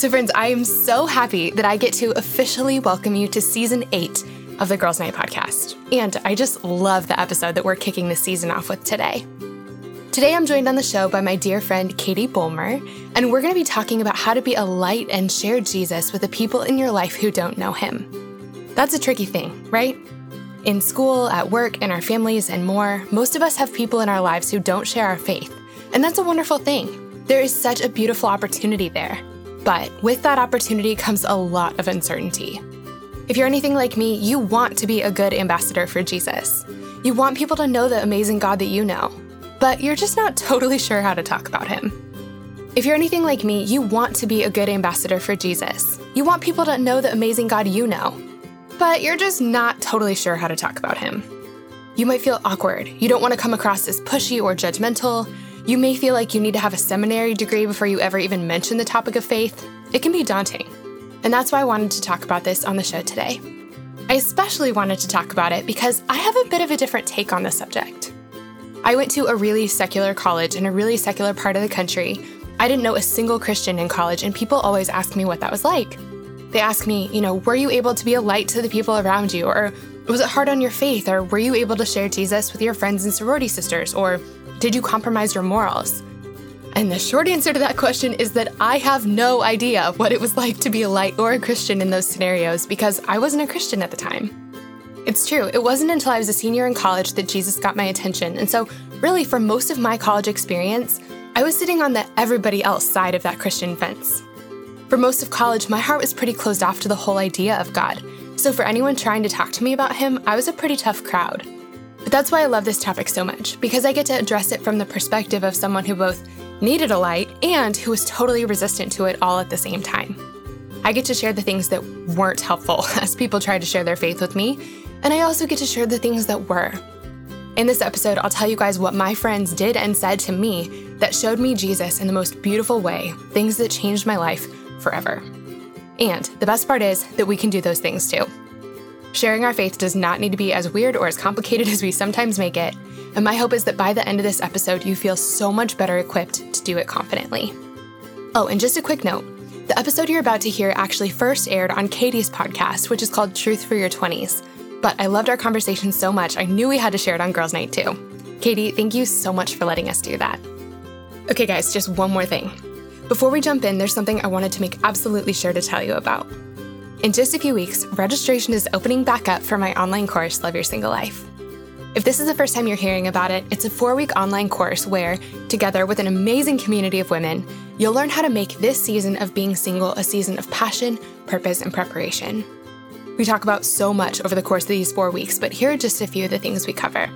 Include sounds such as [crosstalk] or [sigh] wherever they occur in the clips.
So, friends, I am so happy that I get to officially welcome you to season eight of the Girls Night podcast. And I just love the episode that we're kicking the season off with today. Today, I'm joined on the show by my dear friend Katie Bulmer, and we're going to be talking about how to be a light and share Jesus with the people in your life who don't know him. That's a tricky thing, right? In school, at work, in our families, and more, most of us have people in our lives who don't share our faith, and that's a wonderful thing. There is such a beautiful opportunity there. But with that opportunity comes a lot of uncertainty. If you're anything like me, you want to be a good ambassador for Jesus. You want people to know the amazing God that you know, but you're just not totally sure how to talk about him. If you're anything like me, you want to be a good ambassador for Jesus. You want people to know the amazing God you know, but you're just not totally sure how to talk about him. You might feel awkward. You don't want to come across as pushy or judgmental. You may feel like you need to have a seminary degree before you ever even mention the topic of faith. It can be daunting. And that's why I wanted to talk about this on the show today. I especially wanted to talk about it because I have a bit of a different take on the subject. I went to a really secular college in a really secular part of the country. I didn't know a single Christian in college, and people always ask me what that was like. They ask me, you know, were you able to be a light to the people around you? Or was it hard on your faith? Or were you able to share Jesus with your friends and sorority sisters? Or did you compromise your morals? And the short answer to that question is that I have no idea what it was like to be a light or a Christian in those scenarios because I wasn't a Christian at the time. It's true, it wasn't until I was a senior in college that Jesus got my attention. And so, really, for most of my college experience, I was sitting on the everybody else side of that Christian fence. For most of college, my heart was pretty closed off to the whole idea of God. So, for anyone trying to talk to me about Him, I was a pretty tough crowd. But that's why I love this topic so much, because I get to address it from the perspective of someone who both needed a light and who was totally resistant to it all at the same time. I get to share the things that weren't helpful [laughs] as people tried to share their faith with me, and I also get to share the things that were. In this episode, I'll tell you guys what my friends did and said to me that showed me Jesus in the most beautiful way, things that changed my life forever. And the best part is that we can do those things too. Sharing our faith does not need to be as weird or as complicated as we sometimes make it, and my hope is that by the end of this episode, you feel so much better equipped to do it confidently. Oh, and just a quick note the episode you're about to hear actually first aired on Katie's podcast, which is called Truth for Your 20s. But I loved our conversation so much, I knew we had to share it on Girls Night too. Katie, thank you so much for letting us do that. Okay, guys, just one more thing. Before we jump in, there's something I wanted to make absolutely sure to tell you about. In just a few weeks, registration is opening back up for my online course, Love Your Single Life. If this is the first time you're hearing about it, it's a four week online course where, together with an amazing community of women, you'll learn how to make this season of being single a season of passion, purpose, and preparation. We talk about so much over the course of these four weeks, but here are just a few of the things we cover.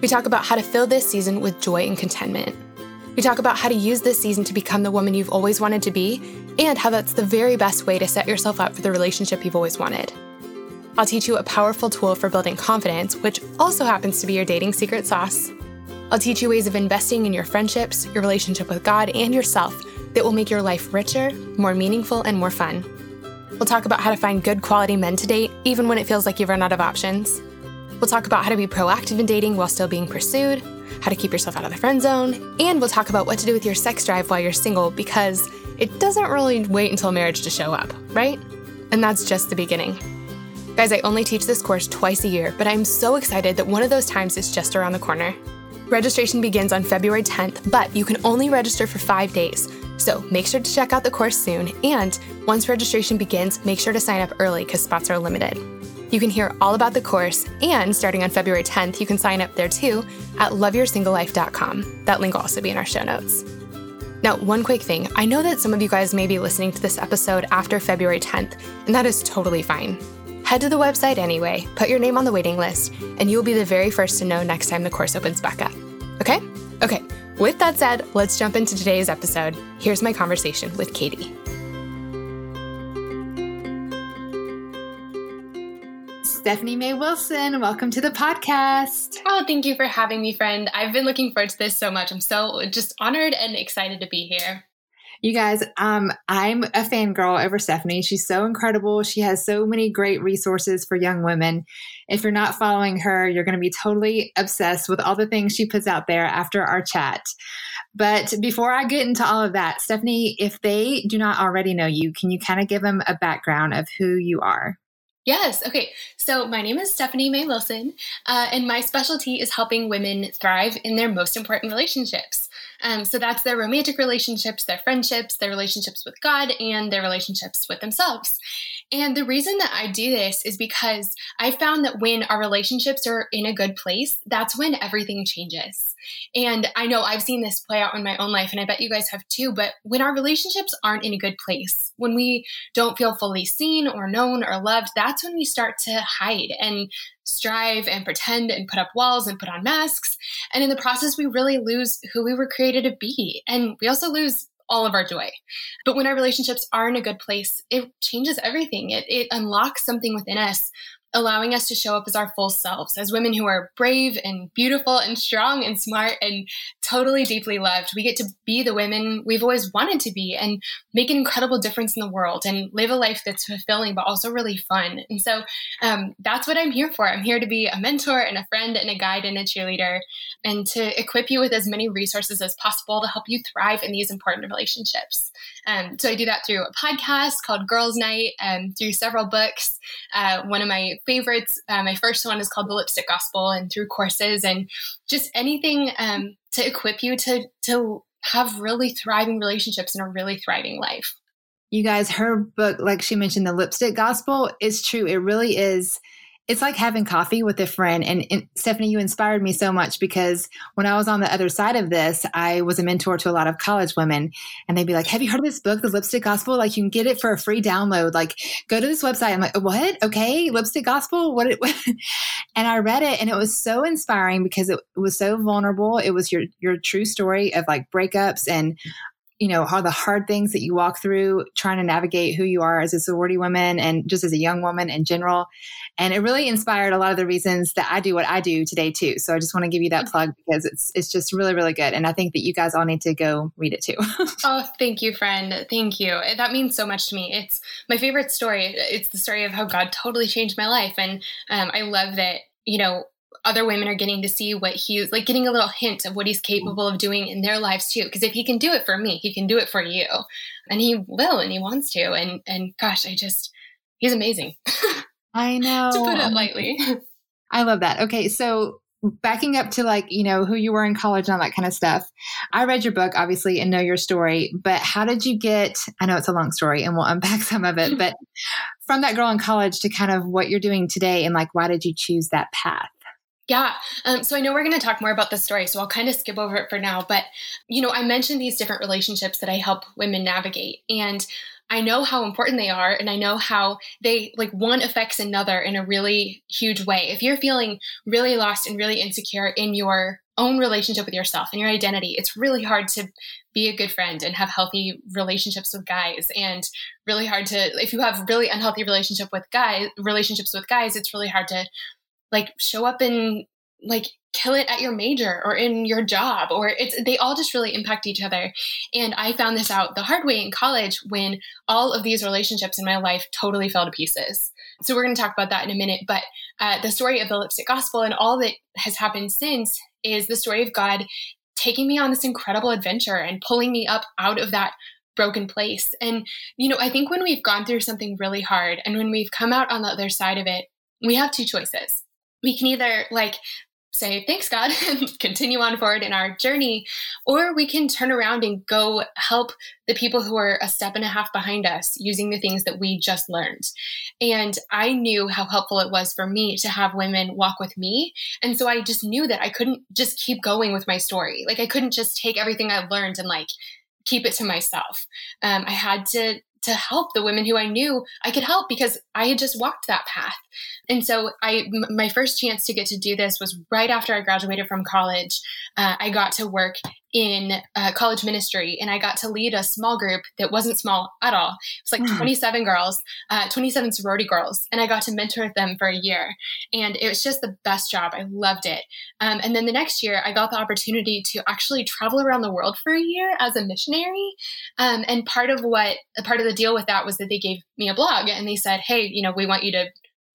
We talk about how to fill this season with joy and contentment. We talk about how to use this season to become the woman you've always wanted to be, and how that's the very best way to set yourself up for the relationship you've always wanted. I'll teach you a powerful tool for building confidence, which also happens to be your dating secret sauce. I'll teach you ways of investing in your friendships, your relationship with God, and yourself that will make your life richer, more meaningful, and more fun. We'll talk about how to find good quality men to date, even when it feels like you've run out of options. We'll talk about how to be proactive in dating while still being pursued, how to keep yourself out of the friend zone, and we'll talk about what to do with your sex drive while you're single because it doesn't really wait until marriage to show up, right? And that's just the beginning. Guys, I only teach this course twice a year, but I'm so excited that one of those times is just around the corner. Registration begins on February 10th, but you can only register for five days. So make sure to check out the course soon, and once registration begins, make sure to sign up early because spots are limited. You can hear all about the course, and starting on February 10th, you can sign up there too at loveyoursinglelife.com. That link will also be in our show notes. Now, one quick thing I know that some of you guys may be listening to this episode after February 10th, and that is totally fine. Head to the website anyway, put your name on the waiting list, and you will be the very first to know next time the course opens back up. Okay? Okay, with that said, let's jump into today's episode. Here's my conversation with Katie. Stephanie May Wilson, welcome to the podcast. Oh, thank you for having me, friend. I've been looking forward to this so much. I'm so just honored and excited to be here. You guys, um, I'm a fangirl over Stephanie. She's so incredible. She has so many great resources for young women. If you're not following her, you're going to be totally obsessed with all the things she puts out there after our chat. But before I get into all of that, Stephanie, if they do not already know you, can you kind of give them a background of who you are? Yes. Okay. So my name is Stephanie May Wilson, uh, and my specialty is helping women thrive in their most important relationships. Um, so that's their romantic relationships, their friendships, their relationships with God, and their relationships with themselves. And the reason that I do this is because I found that when our relationships are in a good place, that's when everything changes. And I know I've seen this play out in my own life, and I bet you guys have too. But when our relationships aren't in a good place, when we don't feel fully seen or known or loved, that's when we start to hide and strive and pretend and put up walls and put on masks. And in the process, we really lose who we were created to be. And we also lose all of our joy. But when our relationships are in a good place, it changes everything. It, it unlocks something within us allowing us to show up as our full selves, as women who are brave and beautiful and strong and smart and totally deeply loved. We get to be the women we've always wanted to be and make an incredible difference in the world and live a life that's fulfilling, but also really fun. And so um, that's what I'm here for. I'm here to be a mentor and a friend and a guide and a cheerleader and to equip you with as many resources as possible to help you thrive in these important relationships. Um, so I do that through a podcast called Girls Night, um, through several books. Uh, one of my favorites, uh, my first one is called The Lipstick Gospel, and through courses and just anything um, to equip you to to have really thriving relationships and a really thriving life. You guys, her book, like she mentioned, The Lipstick Gospel, is true. It really is it's like having coffee with a friend. And, and, Stephanie, you inspired me so much because when I was on the other side of this, I was a mentor to a lot of college women, and they'd be like, "Have you heard of this book, The Lipstick Gospel? Like, you can get it for a free download. Like, go to this website." I'm like, "What? Okay, Lipstick Gospel? What?" [laughs] And I read it, and it was so inspiring because it was so vulnerable. It was your your true story of like breakups and you know, how the hard things that you walk through trying to navigate who you are as a sorority woman and just as a young woman in general. And it really inspired a lot of the reasons that I do what I do today too. So I just want to give you that plug because it's it's just really really good, and I think that you guys all need to go read it too. [laughs] oh, thank you, friend. Thank you. That means so much to me. It's my favorite story. It's the story of how God totally changed my life, and um, I love that you know other women are getting to see what he's like getting a little hint of what he's mm-hmm. capable of doing in their lives too. Because if he can do it for me he can do it for you. And he will and he wants to and and gosh i just he's amazing. [laughs] I know to put it lightly. I love that. Okay so backing up to like you know who you were in college and all that kind of stuff i read your book obviously and know your story but how did you get i know it's a long story and we'll unpack [laughs] some of it [laughs] but from that girl in college to kind of what you're doing today and like why did you choose that path yeah. Um, so I know we're going to talk more about this story, so I'll kind of skip over it for now. But, you know, I mentioned these different relationships that I help women navigate. And I know how important they are, and I know how they, like, one affects another in a really huge way. If you're feeling really lost and really insecure in your own relationship with yourself and your identity, it's really hard to be a good friend and have healthy relationships with guys and really hard to if you have really unhealthy relationship with guys relationships with guys it's really hard to like show up and like kill it at your major or in your job or it's they all just really impact each other. And i found this out the hard way in college when all of these relationships in my life totally fell to pieces. So we're going to talk about that in a minute but uh, the story of the lipstick gospel and all that has happened since is the story of god taking me on this incredible adventure and pulling me up out of that broken place. And you know i think when we've gone through something really hard and when we've come out on the other side of it we have two choices we can either like say thanks god [laughs] and continue on forward in our journey or we can turn around and go help the people who are a step and a half behind us using the things that we just learned. And i knew how helpful it was for me to have women walk with me and so i just knew that i couldn't just keep going with my story. Like i couldn't just take everything i learned and like keep it to myself. Um, i had to to help the women who I knew I could help because I had just walked that path. And so I, m- my first chance to get to do this was right after I graduated from college. Uh, I got to work in uh, college ministry and I got to lead a small group that wasn't small at all. It was like mm. 27 girls, uh, 27 sorority girls, and I got to mentor them for a year. And it was just the best job. I loved it. Um, and then the next year, I got the opportunity to actually travel around the world for a year as a missionary. Um, and part of what, part of the deal with that was that they gave me a blog and they said, hey, you know, we want you to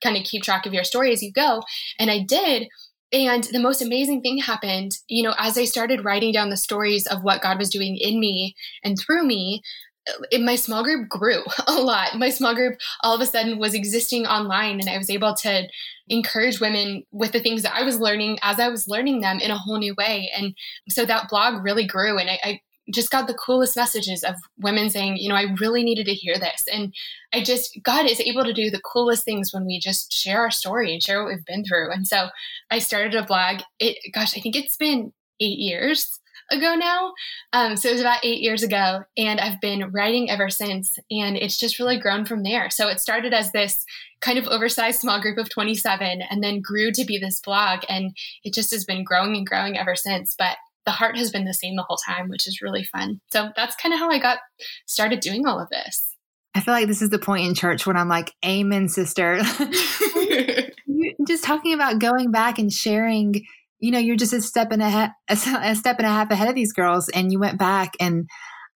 kind of keep track of your story as you go. And I did. And the most amazing thing happened, you know, as I started writing down the stories of what God was doing in me and through me, uh, it, my small group grew [laughs] a lot. My small group all of a sudden was existing online, and I was able to encourage women with the things that I was learning as I was learning them in a whole new way. And so that blog really grew, and I, I just got the coolest messages of women saying, you know, I really needed to hear this. And I just, God is able to do the coolest things when we just share our story and share what we've been through. And so I started a blog. It, gosh, I think it's been eight years ago now. Um, so it was about eight years ago. And I've been writing ever since. And it's just really grown from there. So it started as this kind of oversized small group of 27 and then grew to be this blog. And it just has been growing and growing ever since. But the heart has been the same the whole time, which is really fun. So that's kind of how I got started doing all of this. I feel like this is the point in church when I'm like, Amen, sister. [laughs] just talking about going back and sharing, you know, you're just a step and a, ha- a step and a half ahead of these girls, and you went back and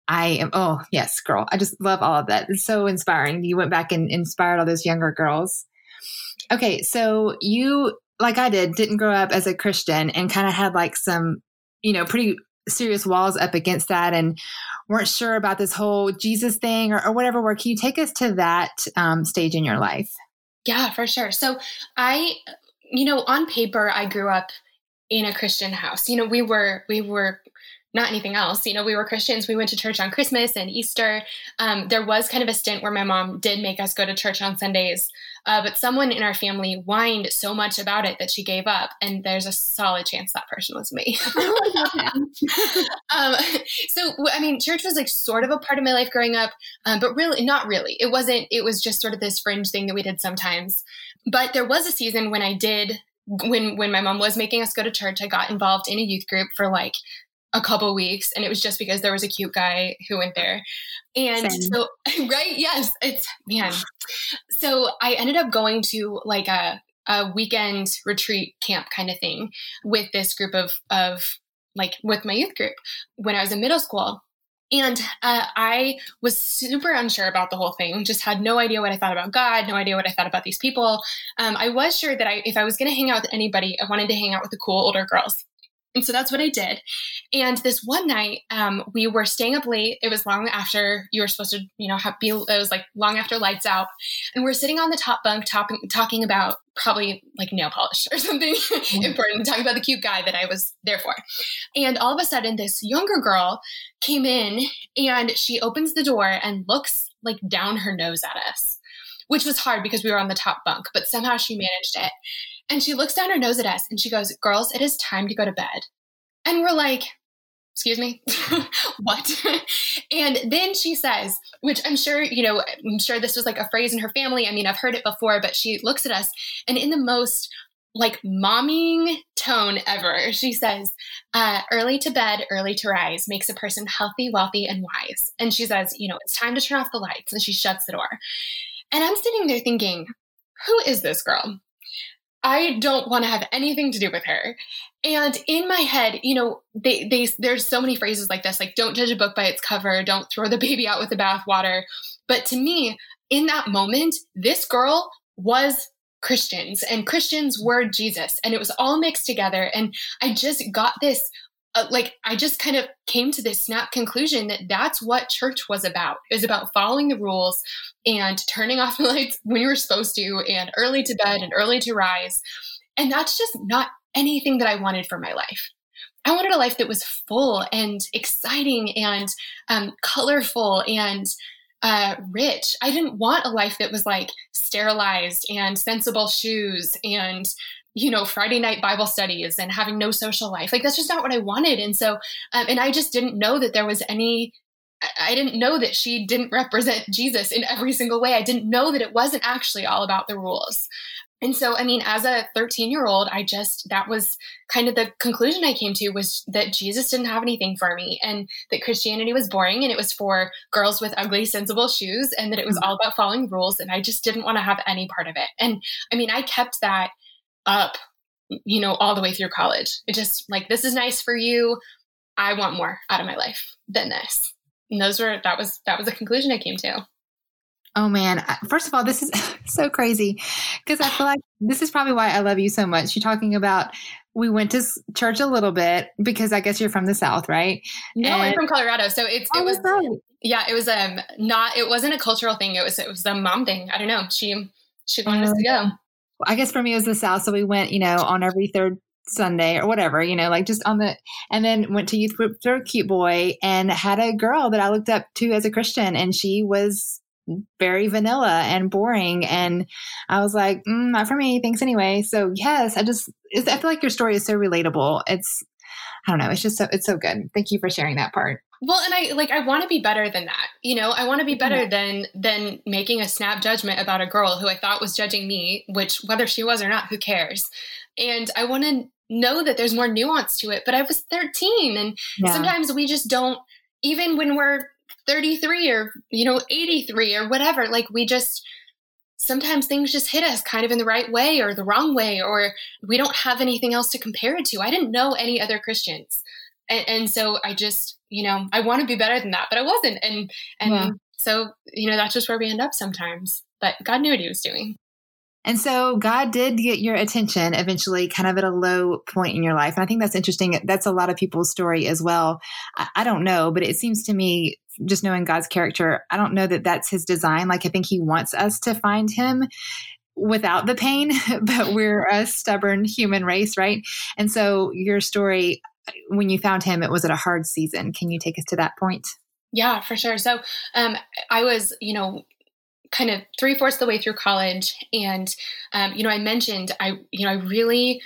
I am, oh, yes, girl. I just love all of that. It's so inspiring. You went back and inspired all those younger girls. Okay, so you, like I did, didn't grow up as a Christian and kind of had like some you know, pretty serious walls up against that and weren't sure about this whole Jesus thing or, or whatever. Where can you take us to that um, stage in your life? Yeah, for sure. So I, you know, on paper, I grew up in a Christian house. You know, we were we were not anything else. You know, we were Christians. We went to church on Christmas and Easter. Um, there was kind of a stint where my mom did make us go to church on Sundays, uh, but someone in our family whined so much about it that she gave up. And there's a solid chance that person was me. [laughs] [laughs] um, so, I mean, church was like sort of a part of my life growing up, um, but really, not really. It wasn't, it was just sort of this fringe thing that we did sometimes. But there was a season when I did when when my mom was making us go to church, I got involved in a youth group for like a couple weeks and it was just because there was a cute guy who went there and Same. so [laughs] right yes it's man so i ended up going to like a a weekend retreat camp kind of thing with this group of of like with my youth group when i was in middle school and uh, I was super unsure about the whole thing, just had no idea what I thought about God, no idea what I thought about these people. Um, I was sure that I, if I was going to hang out with anybody, I wanted to hang out with the cool older girls. And so that's what I did. And this one night, um, we were staying up late. It was long after you were supposed to, you know, have, be, it was like long after lights out. And we're sitting on the top bunk talking, talking about probably like nail polish or something mm-hmm. important, talking about the cute guy that I was there for. And all of a sudden, this younger girl came in and she opens the door and looks like down her nose at us, which was hard because we were on the top bunk, but somehow she managed it. And she looks down her nose at us and she goes, Girls, it is time to go to bed. And we're like, Excuse me? [laughs] what? [laughs] and then she says, which I'm sure, you know, I'm sure this was like a phrase in her family. I mean, I've heard it before, but she looks at us and in the most like momming tone ever, she says, uh, early to bed, early to rise makes a person healthy, wealthy, and wise. And she says, you know, it's time to turn off the lights. And she shuts the door. And I'm sitting there thinking, who is this girl? I don't want to have anything to do with her. And in my head, you know, they, they, there's so many phrases like this, like don't judge a book by its cover, don't throw the [laughs] baby out with the bathwater. But to me, in that moment, this girl was Christians and Christians were Jesus and it was all mixed together. And I just got this uh, like I just kind of came to this snap conclusion that that's what church was about. It was about following the rules and turning off the [laughs] lights when you were supposed to, and early to bed and early to rise. And that's just not anything that I wanted for my life. I wanted a life that was full and exciting and um, colorful and uh, rich. I didn't want a life that was like sterilized and sensible shoes and you know friday night bible studies and having no social life like that's just not what i wanted and so um, and i just didn't know that there was any I didn't know that she didn't represent Jesus in every single way. I didn't know that it wasn't actually all about the rules. And so, I mean, as a 13 year old, I just, that was kind of the conclusion I came to was that Jesus didn't have anything for me and that Christianity was boring and it was for girls with ugly, sensible shoes and that it was mm-hmm. all about following rules. And I just didn't want to have any part of it. And I mean, I kept that up, you know, all the way through college. It just like, this is nice for you. I want more out of my life than this. And those were, that was, that was the conclusion I came to. Oh man, first of all, this is [laughs] so crazy because I feel like this is probably why I love you so much. You're talking about we went to church a little bit because I guess you're from the South, right? No, and, I'm from Colorado. So it's, it oh, was, yeah, it was, um, not, it wasn't a cultural thing. It was, it was a mom thing. I don't know. She, she wanted um, us to go. I guess for me, it was the South. So we went, you know, on every third Sunday or whatever, you know, like just on the, and then went to youth group for a cute boy and had a girl that I looked up to as a Christian and she was very vanilla and boring. And I was like, mm, not for me. Thanks anyway. So yes, I just, I feel like your story is so relatable. It's, I don't know. It's just so, it's so good. Thank you for sharing that part. Well, and I like I want to be better than that. You know, I want to be better yeah. than than making a snap judgment about a girl who I thought was judging me, which whether she was or not, who cares? And I want to know that there's more nuance to it, but I was 13 and yeah. sometimes we just don't even when we're 33 or, you know, 83 or whatever. Like we just, sometimes things just hit us kind of in the right way or the wrong way, or we don't have anything else to compare it to. I didn't know any other Christians. And, and so I just, you know, I want to be better than that, but I wasn't. And, and so, you know, that's just where we end up sometimes. But God knew what he was doing. And so God did get your attention eventually, kind of at a low point in your life. And I think that's interesting. That's a lot of people's story as well. I, I, don't know, but it seems to me, just knowing God's character, I don't know that that's his design. Like, I think he wants us to find him without the pain, [laughs] but we're a stubborn human race, right? And so your story, when you found him, it was at a hard season. Can you take us to that point? Yeah, for sure. So um, I was, you know, kind of three fourths the way through college, and um, you know, I mentioned I, you know, I really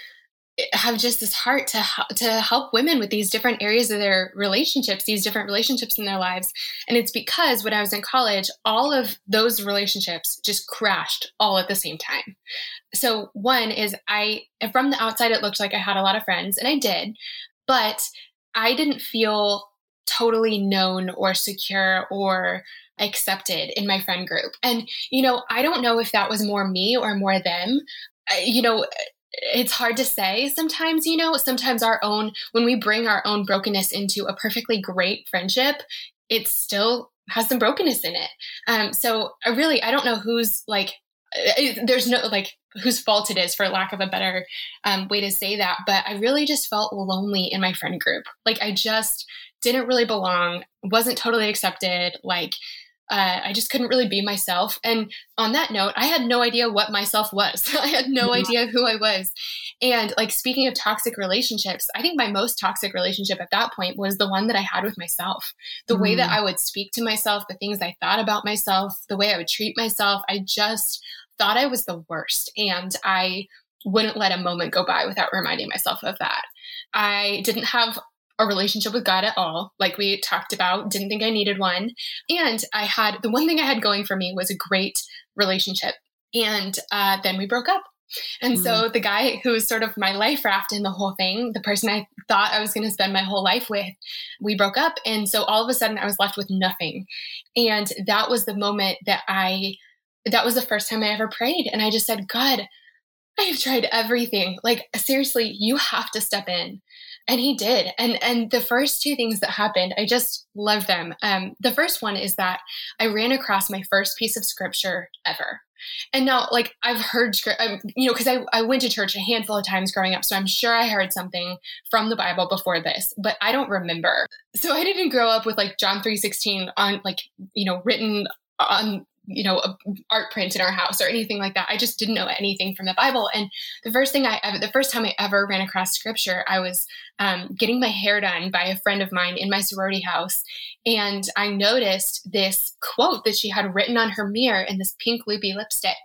have just this heart to to help women with these different areas of their relationships, these different relationships in their lives. And it's because when I was in college, all of those relationships just crashed all at the same time. So one is I from the outside it looked like I had a lot of friends and I did, but I didn't feel totally known or secure or accepted in my friend group. And, you know, I don't know if that was more me or more them. you know, it's hard to say sometimes, you know, sometimes our own, when we bring our own brokenness into a perfectly great friendship, it still has some brokenness in it. Um, so I really, I don't know who's like, there's no like whose fault it is for lack of a better um, way to say that but i really just felt lonely in my friend group like i just didn't really belong wasn't totally accepted like uh, I just couldn't really be myself. And on that note, I had no idea what myself was. [laughs] I had no yeah. idea who I was. And like speaking of toxic relationships, I think my most toxic relationship at that point was the one that I had with myself. The mm. way that mm. I would speak to myself, the things I thought about myself, the way I would treat myself, I just thought I was the worst. And I wouldn't let a moment go by without reminding myself of that. I didn't have a relationship with God at all, like we talked about, didn't think I needed one. And I had the one thing I had going for me was a great relationship. And uh, then we broke up. And mm. so the guy who was sort of my life raft in the whole thing, the person I thought I was going to spend my whole life with, we broke up. And so all of a sudden I was left with nothing. And that was the moment that I, that was the first time I ever prayed. And I just said, God, I have tried everything. Like, seriously, you have to step in and he did and and the first two things that happened i just love them um, the first one is that i ran across my first piece of scripture ever and now like i've heard um, you know because I, I went to church a handful of times growing up so i'm sure i heard something from the bible before this but i don't remember so i didn't grow up with like john 316 on like you know written on you know, a art print in our house or anything like that. I just didn't know anything from the Bible. And the first thing I ever, the first time I ever ran across scripture, I was um, getting my hair done by a friend of mine in my sorority house. And I noticed this quote that she had written on her mirror in this pink loopy lipstick.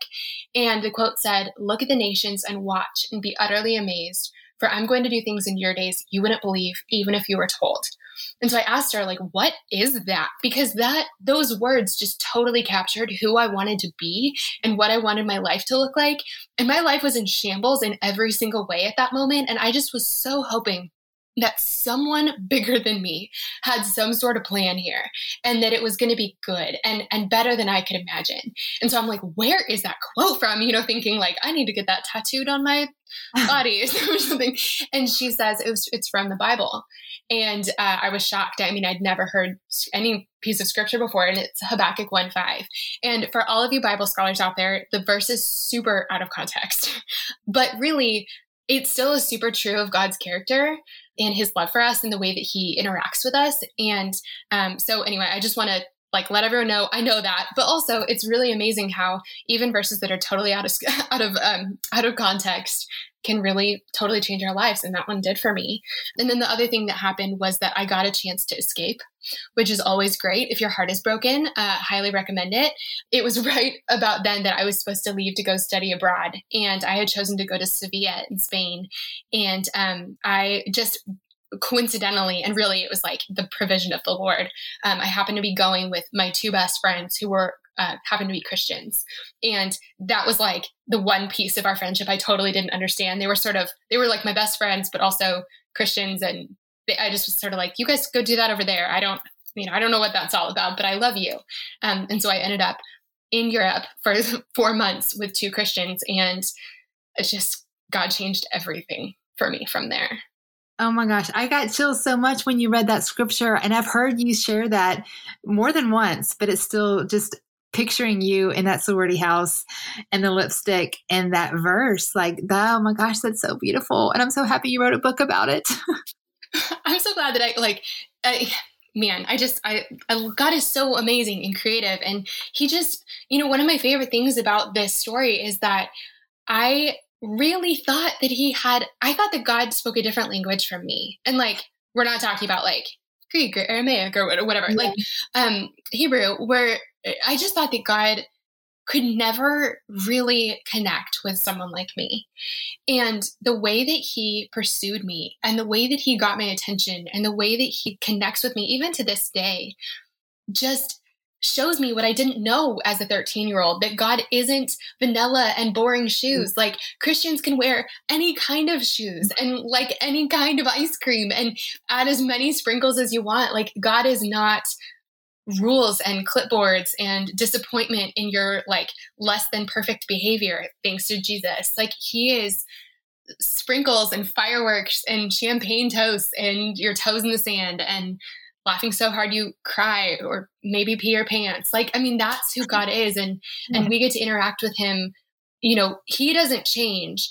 And the quote said, Look at the nations and watch and be utterly amazed For I'm going to do things in your days you wouldn't believe, even if you were told. And so I asked her, like, what is that? Because that, those words just totally captured who I wanted to be and what I wanted my life to look like. And my life was in shambles in every single way at that moment. And I just was so hoping that someone bigger than me had some sort of plan here and that it was going to be good and and better than I could imagine. And so I'm like, where is that quote from? You know, thinking like I need to get that tattooed on my [laughs] body [laughs] or something. And she says it was it's from the Bible. And uh, I was shocked. I mean, I'd never heard any piece of scripture before, and it's Habakkuk 1 5. And for all of you Bible scholars out there, the verse is super out of context. [laughs] but really, it still is super true of God's character and his love for us and the way that he interacts with us. And um, so, anyway, I just want to like let everyone know I know that, but also it's really amazing how even verses that are totally out of [laughs] out of um, out of context can really totally change our lives. And that one did for me. And then the other thing that happened was that I got a chance to escape, which is always great. If your heart is broken, uh, highly recommend it. It was [laughs] right about then that I was supposed to leave to go study abroad. And I had chosen to go to Sevilla in Spain. And um, I just coincidentally, and really it was like the provision of the Lord, um, I happened to be going with my two best friends who were uh, happened to be Christians. And that was like the one piece of our friendship I totally didn't understand. They were sort of, they were like my best friends, but also Christians. And they, I just was sort of like, you guys go do that over there. I don't, you know, I don't know what that's all about, but I love you. Um, and so I ended up in Europe for [laughs] four months with two Christians. And it's just, God changed everything for me from there. Oh my gosh, I got chills so much when you read that scripture, and I've heard you share that more than once, but it's still just picturing you in that sorority house and the lipstick and that verse. Like oh my gosh that's so beautiful and i'm so happy you wrote a book about it. [laughs] I'm so glad that i like I, man i just I, I god is so amazing and creative and he just you know one of my favorite things about this story is that i really thought that he had i thought that god spoke a different language from me and like we're not talking about like Greek or Aramaic or whatever, yeah. like um, Hebrew, where I just thought that God could never really connect with someone like me. And the way that he pursued me and the way that he got my attention and the way that he connects with me, even to this day, just shows me what I didn't know as a 13 year old that God isn't vanilla and boring shoes. Like Christians can wear any kind of shoes and like any kind of ice cream and add as many sprinkles as you want. Like God is not rules and clipboards and disappointment in your like less than perfect behavior thanks to Jesus. Like he is sprinkles and fireworks and champagne toasts and your toes in the sand and laughing so hard you cry or maybe pee your pants. Like I mean that's who God is and [laughs] and we get to interact with him. You know, he doesn't change,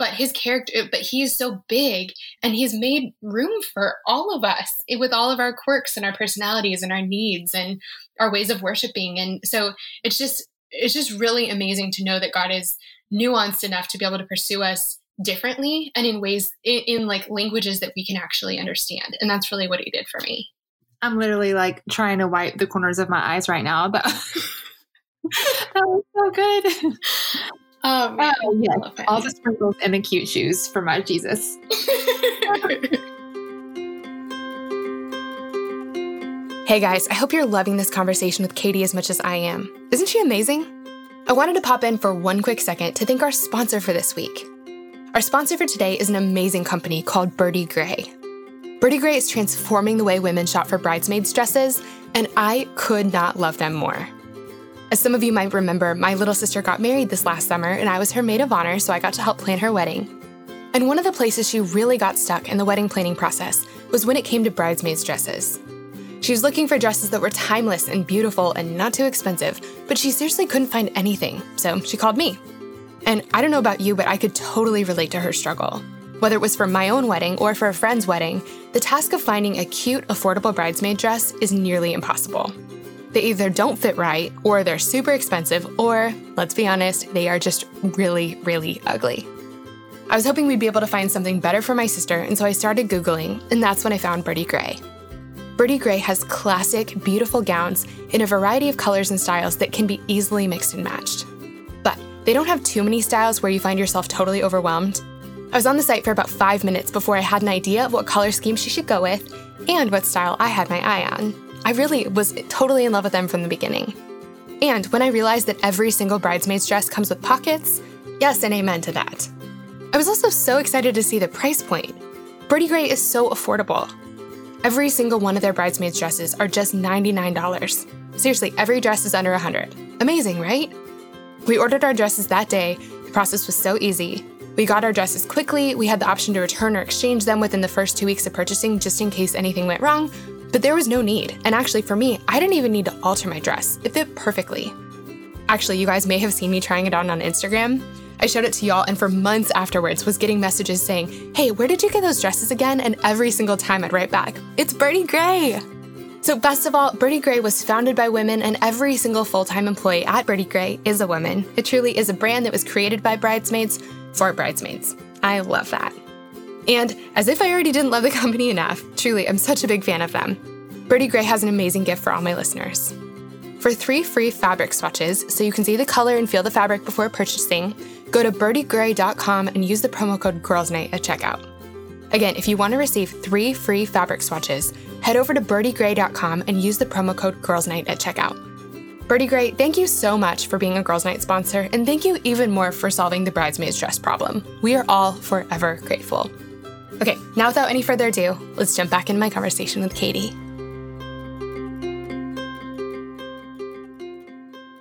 but his character but he is so big and he's made room for all of us with all of our quirks and our personalities and our needs and our ways of worshiping and so it's just it's just really amazing to know that god is nuanced enough to be able to pursue us differently and in ways in, in like languages that we can actually understand and that's really what he did for me i'm literally like trying to wipe the corners of my eyes right now that, [laughs] that was so good [laughs] Oh, man. oh yes. All the sprinkles and the cute shoes for my Jesus. [laughs] hey guys, I hope you're loving this conversation with Katie as much as I am. Isn't she amazing? I wanted to pop in for one quick second to thank our sponsor for this week. Our sponsor for today is an amazing company called Birdy Grey. Birdy Grey is transforming the way women shop for bridesmaids' dresses, and I could not love them more. As some of you might remember, my little sister got married this last summer, and I was her maid of honor, so I got to help plan her wedding. And one of the places she really got stuck in the wedding planning process was when it came to bridesmaids' dresses. She was looking for dresses that were timeless and beautiful and not too expensive, but she seriously couldn't find anything, so she called me. And I don't know about you, but I could totally relate to her struggle. Whether it was for my own wedding or for a friend's wedding, the task of finding a cute, affordable bridesmaid dress is nearly impossible. They either don't fit right, or they're super expensive, or, let's be honest, they are just really, really ugly. I was hoping we'd be able to find something better for my sister, and so I started Googling, and that's when I found Birdy Grey. Birdy Grey has classic, beautiful gowns in a variety of colors and styles that can be easily mixed and matched. But they don't have too many styles where you find yourself totally overwhelmed. I was on the site for about five minutes before I had an idea of what color scheme she should go with and what style I had my eye on. I really was totally in love with them from the beginning. And when I realized that every single bridesmaid's dress comes with pockets, yes and amen to that. I was also so excited to see the price point. Birdy Grey is so affordable. Every single one of their bridesmaids' dresses are just $99. Seriously, every dress is under 100. Amazing, right? We ordered our dresses that day. The process was so easy. We got our dresses quickly. We had the option to return or exchange them within the first two weeks of purchasing just in case anything went wrong, but there was no need. And actually, for me, I didn't even need to alter my dress, it fit perfectly. Actually, you guys may have seen me trying it on on Instagram. I showed it to y'all, and for months afterwards, was getting messages saying, Hey, where did you get those dresses again? And every single time I'd write back, It's Birdy Grey. So, best of all, Birdy Grey was founded by women, and every single full time employee at Birdy Grey is a woman. It truly is a brand that was created by bridesmaids for bridesmaids. I love that. And as if I already didn't love the company enough, truly, I'm such a big fan of them. Birdy Grey has an amazing gift for all my listeners. For three free fabric swatches, so you can see the color and feel the fabric before purchasing, go to birdygrey.com and use the promo code GIRLSNIGHT at checkout. Again, if you want to receive three free fabric swatches, head over to birdygrey.com and use the promo code GIRLSNIGHT at checkout. Birdy Grey, thank you so much for being a Girls Night sponsor, and thank you even more for solving the bridesmaids dress problem. We are all forever grateful. Okay, now without any further ado, let's jump back into my conversation with Katie.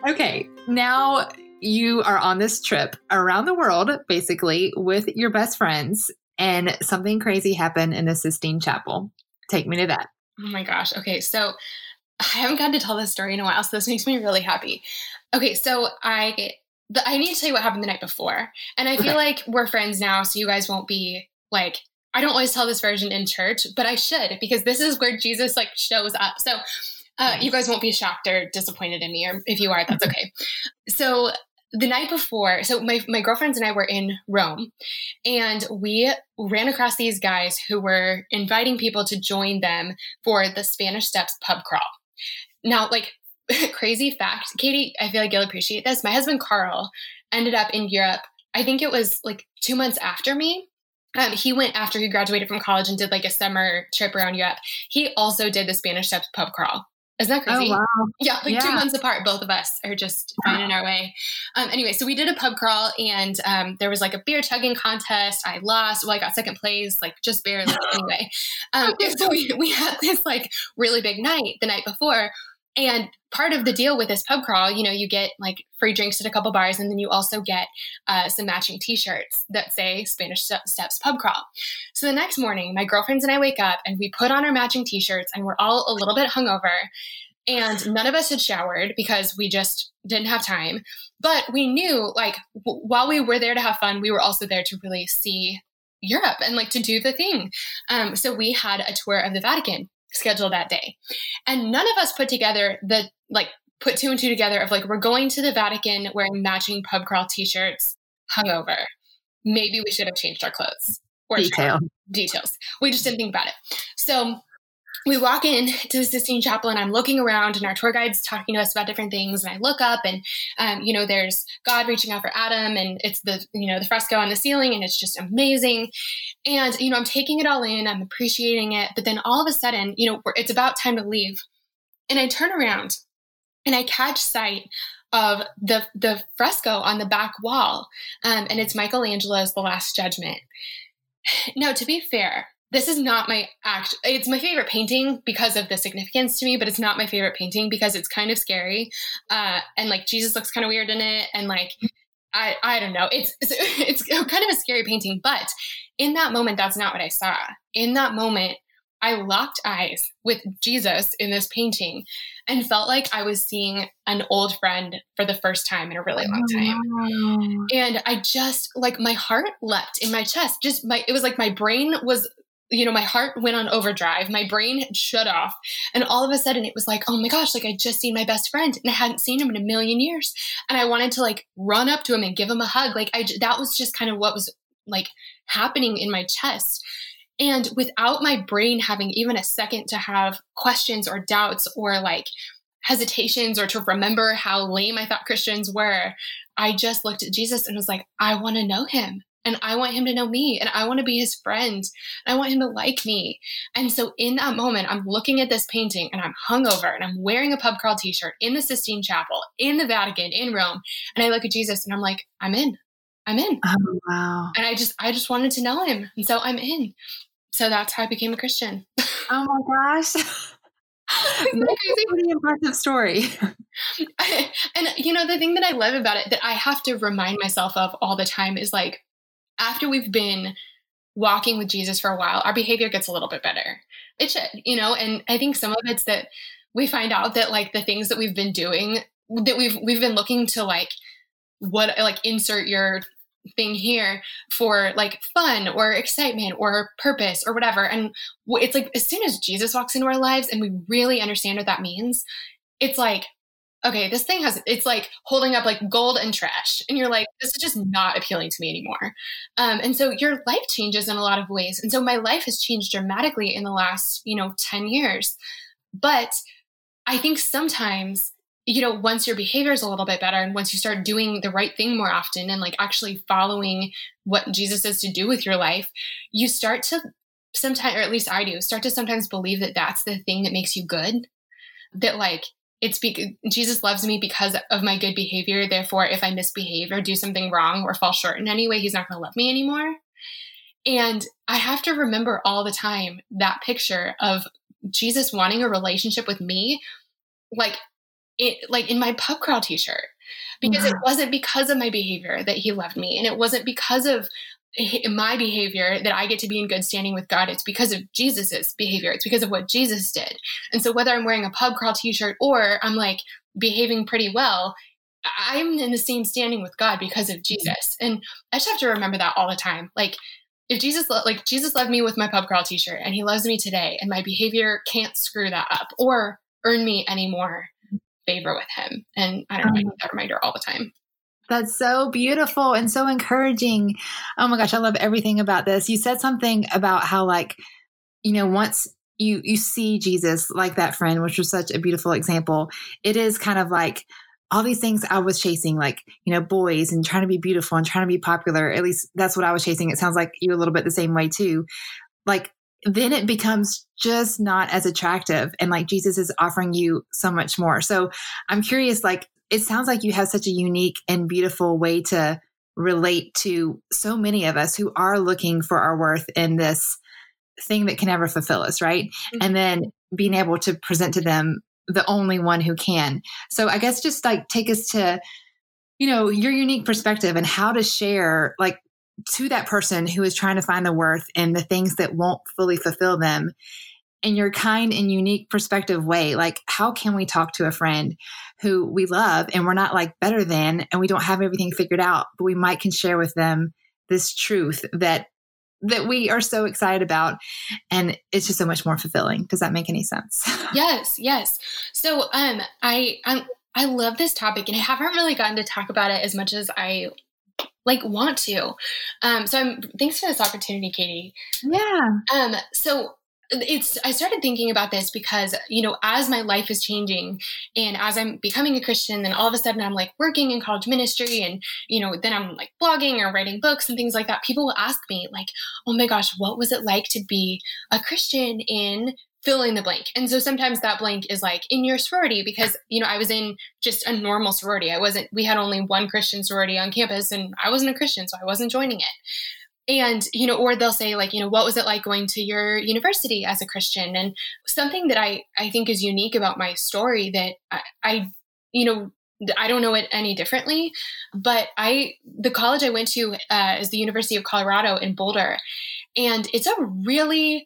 Okay, now you are on this trip around the world, basically, with your best friends, and something crazy happened in the Sistine Chapel. Take me to that. Oh my gosh. Okay, so [laughs] I haven't gotten to tell this story in a while, so this makes me really happy. Okay, so I the, I need to tell you what happened the night before, and I feel okay. like we're friends now, so you guys won't be like I don't always tell this version in church, but I should because this is where Jesus like shows up. So uh, you guys won't be shocked or disappointed in me, or if you are, that's okay. so the night before, so my, my girlfriends and I were in Rome and we ran across these guys who were inviting people to join them for the Spanish Steps pub crawl. Now, like [laughs] crazy fact, Katie, I feel like you'll appreciate this. My husband Carl ended up in Europe. I think it was like two months after me. Um, he went after he graduated from college and did like a summer trip around Europe. He also did the Spanish Steps pub crawl. Isn't that oh, crazy? Oh, wow. Yeah, like yeah. two months apart, both of us are just finding our way. Um, anyway, so we did a pub crawl and um, there was like a beer chugging contest. I lost. Well, I got second place, like just barely. anyway, um, [laughs] [laughs] so we, we had this like really big night the night before. And part of the deal with this pub crawl, you know, you get like free drinks at a couple bars, and then you also get uh, some matching T-shirts that say Spanish Steps Pub Crawl. So the next morning, my girlfriends and I wake up, and we put on our matching T-shirts, and we're all a little bit hungover, and none of us had showered because we just didn't have time. But we knew, like, w- while we were there to have fun, we were also there to really see Europe and like to do the thing. Um, so we had a tour of the Vatican scheduled that day. And none of us put together the like put two and two together of like we're going to the Vatican wearing matching pub crawl t-shirts hungover. Maybe we should have changed our clothes. Or Detail. Details. We just didn't think about it. So we walk in to the Sistine Chapel and I'm looking around and our tour guide's talking to us about different things and I look up and um, you know there's God reaching out for Adam and it's the you know the fresco on the ceiling and it's just amazing. And you know I'm taking it all in I'm appreciating it but then all of a sudden you know it's about time to leave. And I turn around and I catch sight of the the fresco on the back wall um, and it's Michelangelo's The Last Judgment. [sighs] Now to be fair this is not my act it's my favorite painting because of the significance to me but it's not my favorite painting because it's kind of scary uh, and like jesus looks kind of weird in it and like i i don't know it's, it's [laughs] it's kind of a scary painting but in that moment that's not what i saw. In that moment i locked eyes with jesus in this painting and felt like i was seeing an old friend for the first time in a really long time. And i just like my heart leapt in my chest just my it was like my brain was you know, my heart went on overdrive. My brain shut off. And all of a sudden it was like, oh my gosh, like I just seen my best friend and I hadn't seen him in a million years. And I wanted to like run up to him and give him a hug. Like I, that was just kind of what was like happening in my chest. And without my brain having even a second to have questions or doubts or like hesitations or to remember how lame I thought Christians were, I just looked at Jesus and was like, I want to know him and I want him to know me and I want to be his friend. And I want him to like me. And so in that moment, I'm looking at this painting and I'm hungover and I'm wearing a pub crawl t-shirt in the Sistine Chapel, in the Vatican, in Rome. And I look at Jesus and I'm like, I'm in. I'm in. Oh wow. And I just I just wanted to know him. And so I'm in. So that's how I became a Christian. Oh my gosh. [laughs] That's a pretty impressive story. [laughs] and you know, the thing that I love about it that I have to remind myself of all the time is like after we've been walking with Jesus for a while, our behavior gets a little bit better. It should, you know, and I think some of it's that we find out that like the things that we've been doing that we've we've been looking to like what like insert your thing here for like fun or excitement or purpose or whatever. And it's like as soon as Jesus walks into our lives and we really understand what that means, it's like, okay, this thing has, it's like holding up like gold and trash. And you're like, this is just not appealing to me anymore. Um, and so your life changes in a lot of ways. And so my life has changed dramatically in the last, you know, 10 years. But I think sometimes you know, once your behavior is a little bit better and once you start doing the right thing more often and like actually following what Jesus says to do with your life, you start to sometimes, or at least I do, start to sometimes believe that that's the thing that makes you good. That like, it's because Jesus loves me because of my good behavior. Therefore, if I misbehave or do something wrong or fall short in any way, he's not going to love me anymore. And I have to remember all the time that picture of Jesus wanting a relationship with me. Like it like in my pub crawl t-shirt because it mm-hmm. wasn't because of my behavior that he loved me and it wasn't because of my behavior that I get to be in good standing with God. It's because of Jesus's behavior. It's because of what Jesus did. And so whether I'm wearing a pub crawl t-shirt or I'm like behaving pretty well, I'm in the same standing with God because of mm-hmm. Jesus. And I just have to remember that all the time. Like if Jesus like Jesus loved me with my pub crawl t-shirt and he loves me today and my behavior can't screw that up or earn me any more favor with him. And I don't know, I need that reminder all the time. That's so beautiful and so encouraging. Oh my gosh, I love everything about this. You said something about how like, you know, once you you see Jesus like that friend, which was such a beautiful example, it is kind of like all these things I was chasing, like, you know, boys and trying to be beautiful and trying to be popular. At least that's what I was chasing. It sounds like you a little bit the same way too. Like then it becomes just not as attractive. And like Jesus is offering you so much more. So I'm curious, like, it sounds like you have such a unique and beautiful way to relate to so many of us who are looking for our worth in this thing that can never fulfill us, right? Mm-hmm. And then being able to present to them the only one who can. So I guess just like take us to, you know, your unique perspective and how to share like to that person who is trying to find the worth in the things that won't fully fulfill them in your kind and unique perspective way like how can we talk to a friend who we love and we're not like better than and we don't have everything figured out but we might can share with them this truth that that we are so excited about and it's just so much more fulfilling does that make any sense [laughs] yes yes so um i i i love this topic and i haven't really gotten to talk about it as much as i like want to. Um, so I'm thanks for this opportunity, Katie. Yeah. Um, so it's I started thinking about this because you know as my life is changing and as I'm becoming a Christian then all of a sudden I'm like working in college ministry and you know then I'm like blogging or writing books and things like that people will ask me like oh my gosh what was it like to be a Christian in fill in the blank. And so sometimes that blank is like in your sorority because, you know, I was in just a normal sorority. I wasn't, we had only one Christian sorority on campus and I wasn't a Christian, so I wasn't joining it. And, you know, or they'll say like, you know, what was it like going to your university as a Christian? And something that I, I think is unique about my story that I, I you know, I don't know it any differently, but I the college I went to uh, is the University of Colorado in Boulder, and it's a really,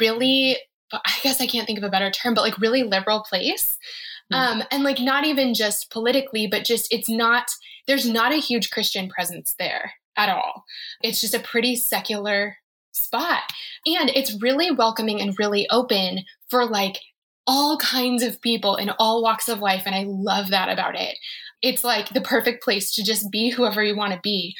really I guess I can't think of a better term, but like really liberal place. Mm-hmm. Um, and like not even just politically, but just it's not, there's not a huge Christian presence there at all. It's just a pretty secular spot. And it's really welcoming and really open for like all kinds of people in all walks of life. And I love that about it. It's like the perfect place to just be whoever you want to be.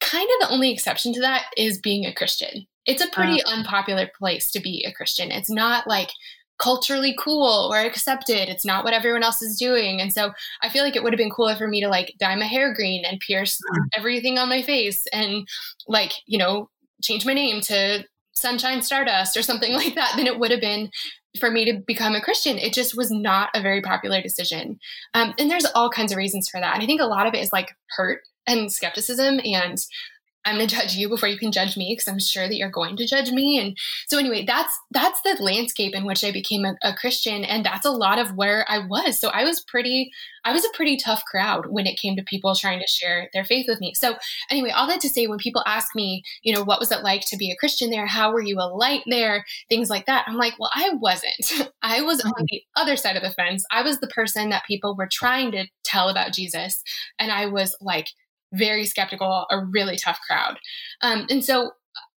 Kind of the only exception to that is being a Christian. It's a pretty uh, unpopular place to be a Christian. It's not like culturally cool or accepted. It's not what everyone else is doing. And so I feel like it would have been cooler for me to like dye my hair green and pierce mm. everything on my face and like, you know, change my name to Sunshine Stardust or something [laughs] like that than it would have been for me to become a Christian. It just was not a very popular decision. Um, and there's all kinds of reasons for that. And I think a lot of it is like hurt and skepticism and I'm going to judge you before you can judge me because I'm sure that you're going to judge me. And so anyway, that's that's the landscape in which I became a, a, Christian, and that's a lot of where I was. So I was pretty, I was a pretty tough crowd when it came to people trying to share their faith with me. So anyway, all that to say, when people ask me, you know, what was it like to be a Christian there? How were you a light there? Things like that. I'm like, well, I wasn't. [laughs] I was on mm-hmm. the other side of the fence. I was the person that people were trying to tell about Jesus, and I was like very skeptical, a really tough crowd. Um, and so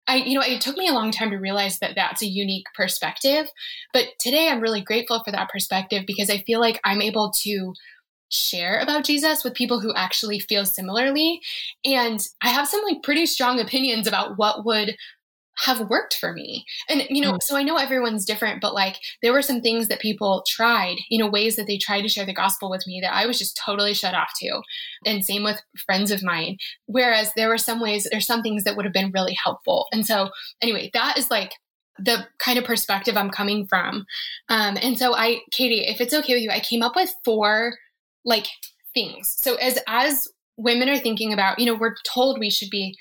I, you know, it took me a long time to realize that that's a unique perspective. But today I'm really grateful for that perspective because I feel like I'm able to share about Jesus with people who actually feel similarly. And I have some like pretty strong opinions about what would have worked for me. And, you know, mm. so I know everyone's different, but like there were some things that people tried, you know, ways that they tried to share the gospel with me that I was just totally shut off to. And same with friends of mine. Whereas there were some ways, there's some things that would have been really helpful. And so, anyway, that is like the kind of perspective I'm coming from. Um, and so I, Katie, if it's okay with you, I came up with four like things. So as, as, women are thinking about, you know, we're told we should be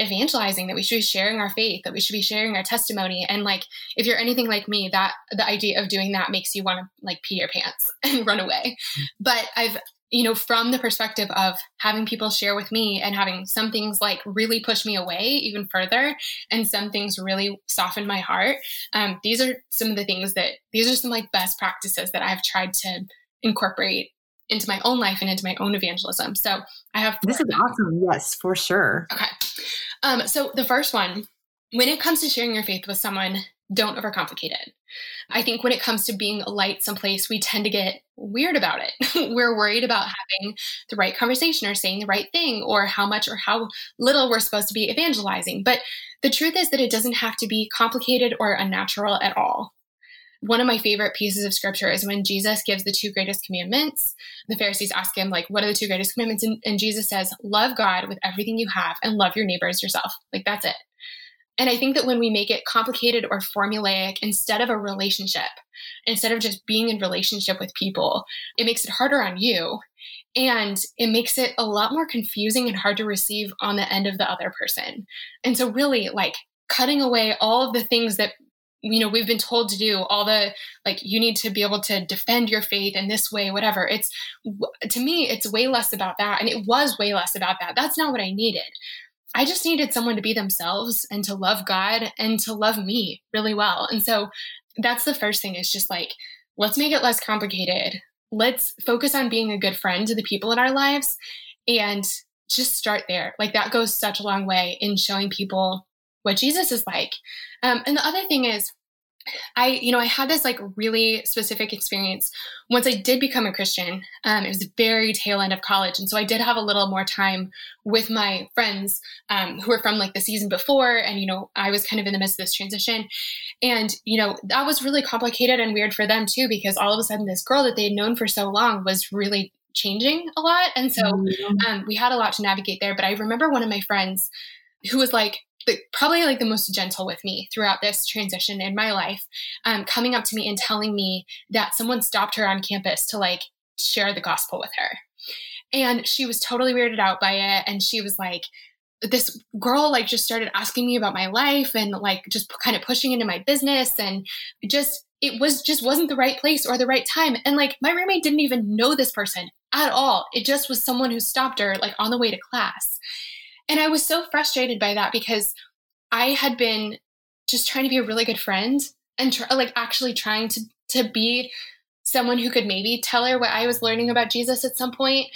evangelizing that we should be sharing our faith that we should be sharing our testimony. And like if you're anything like me that the idea of doing that makes you want to like pee your pants [laughs] and run away. But i've you know from the perspective of having people share with me and having some things like really push me away even further and some things really soften my heart um, these are some of the things that these are some like best practices that i've tried to incorporate into my own life and into my own evangelism. So I have this is awesome. Yes, for sure. Okay. Um, so the first one, when it comes to sharing your faith with someone, don't overcomplicate it. I think when it comes to being a light someplace, we tend to get weird about it. [laughs] we're worried about having the right conversation or saying the right thing or how much or how little we're supposed to be evangelizing. But the truth is that it doesn't have to be complicated or unnatural at all. One of my favorite pieces of scripture is when Jesus gives the two greatest commandments. The Pharisees ask him, like, what are the two greatest commandments? And, and Jesus says, love God with everything you have and love your neighbor as yourself. Like, that's it. And I think that when we make it complicated or formulaic instead of a relationship, instead of just being in relationship with people, it makes it harder on you. And it makes it a lot more confusing and hard to receive on the end of the other person. And so, really, like cutting away all of the things that you know we've been told to do all the like you need to be able to defend your faith in this way whatever. It's to me it's way less about that and it was way less about that. That's not what i needed. I just needed someone to be themselves and to love god and to love me really well. And so that's the first thing is just like let's make it less complicated. Let's focus on being a good friend to the people in our lives and just start there. Like that goes such a long way in showing people what Jesus is like. Um, and the other thing is, I, you know, I had this like really specific experience once I did become a Christian. Um, it was the very tail end of college. And so I did have a little more time with my friends um, who were from like the season before. And, you know, I was kind of in the midst of this transition. And, you know, that was really complicated and weird for them too, because all of a sudden this girl that they had known for so long was really changing a lot. And so mm-hmm. um, we had a lot to navigate there. But I remember one of my friends who was like, the, probably like the most gentle with me throughout this transition in my life, um, coming up to me and telling me that someone stopped her on campus to like share the gospel with her. And she was totally weirded out by it. And she was like, this girl like just started asking me about my life and like just kind of pushing into my business and just it was just wasn't the right place or the right time and like my roommate didn't even know this person at all it just was someone who stopped her like on the way to class and I was so frustrated by that because I had been just trying to be a really good friend and try, like actually trying to to be someone who could maybe tell her what I was learning about Jesus at some point.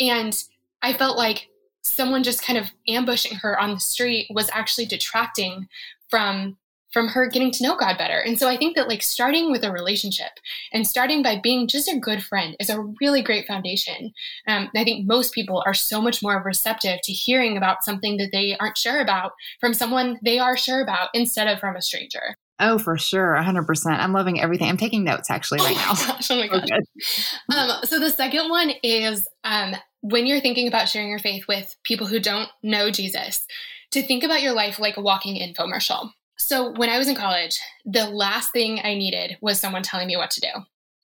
And I felt like someone just kind of ambushing her on the street was actually detracting from from her getting to know God better. And so I think that like starting with a relationship and starting by being just a good friend is a really great foundation. Um, I think most people are so much more receptive to hearing about something that they aren't sure about from someone they are sure about instead of from a stranger. Oh, for sure. 100%. I'm loving everything. I'm taking notes actually right [laughs] oh now. Gosh, oh my God. um, so the second one is um, when you're thinking about sharing your faith with people who don't know Jesus, to think about your life like a walking infomercial. So when I was in college, the last thing I needed was someone telling me what to do.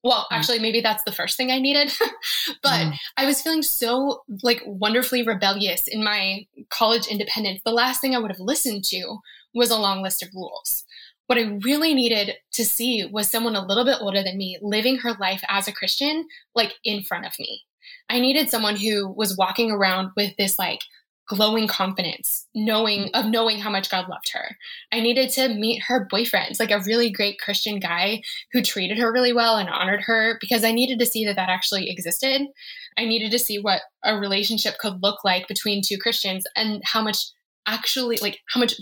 Well, mm. actually, maybe that's the first thing I needed. [laughs] but mm. I was feeling so like wonderfully rebellious in my college independence. The last thing I would have listened to was a long list of rules. What I really needed to see was someone a little bit older than me living her life as a Christian, like in front of me. I needed someone who was walking around with this like glowing confidence, knowing of knowing how much God loved her. I needed to meet her boyfriend, like a really great Christian guy who treated her really well and honored her because I needed to see that that actually existed. I needed to see what a relationship could look like between two Christians and how much actually like how much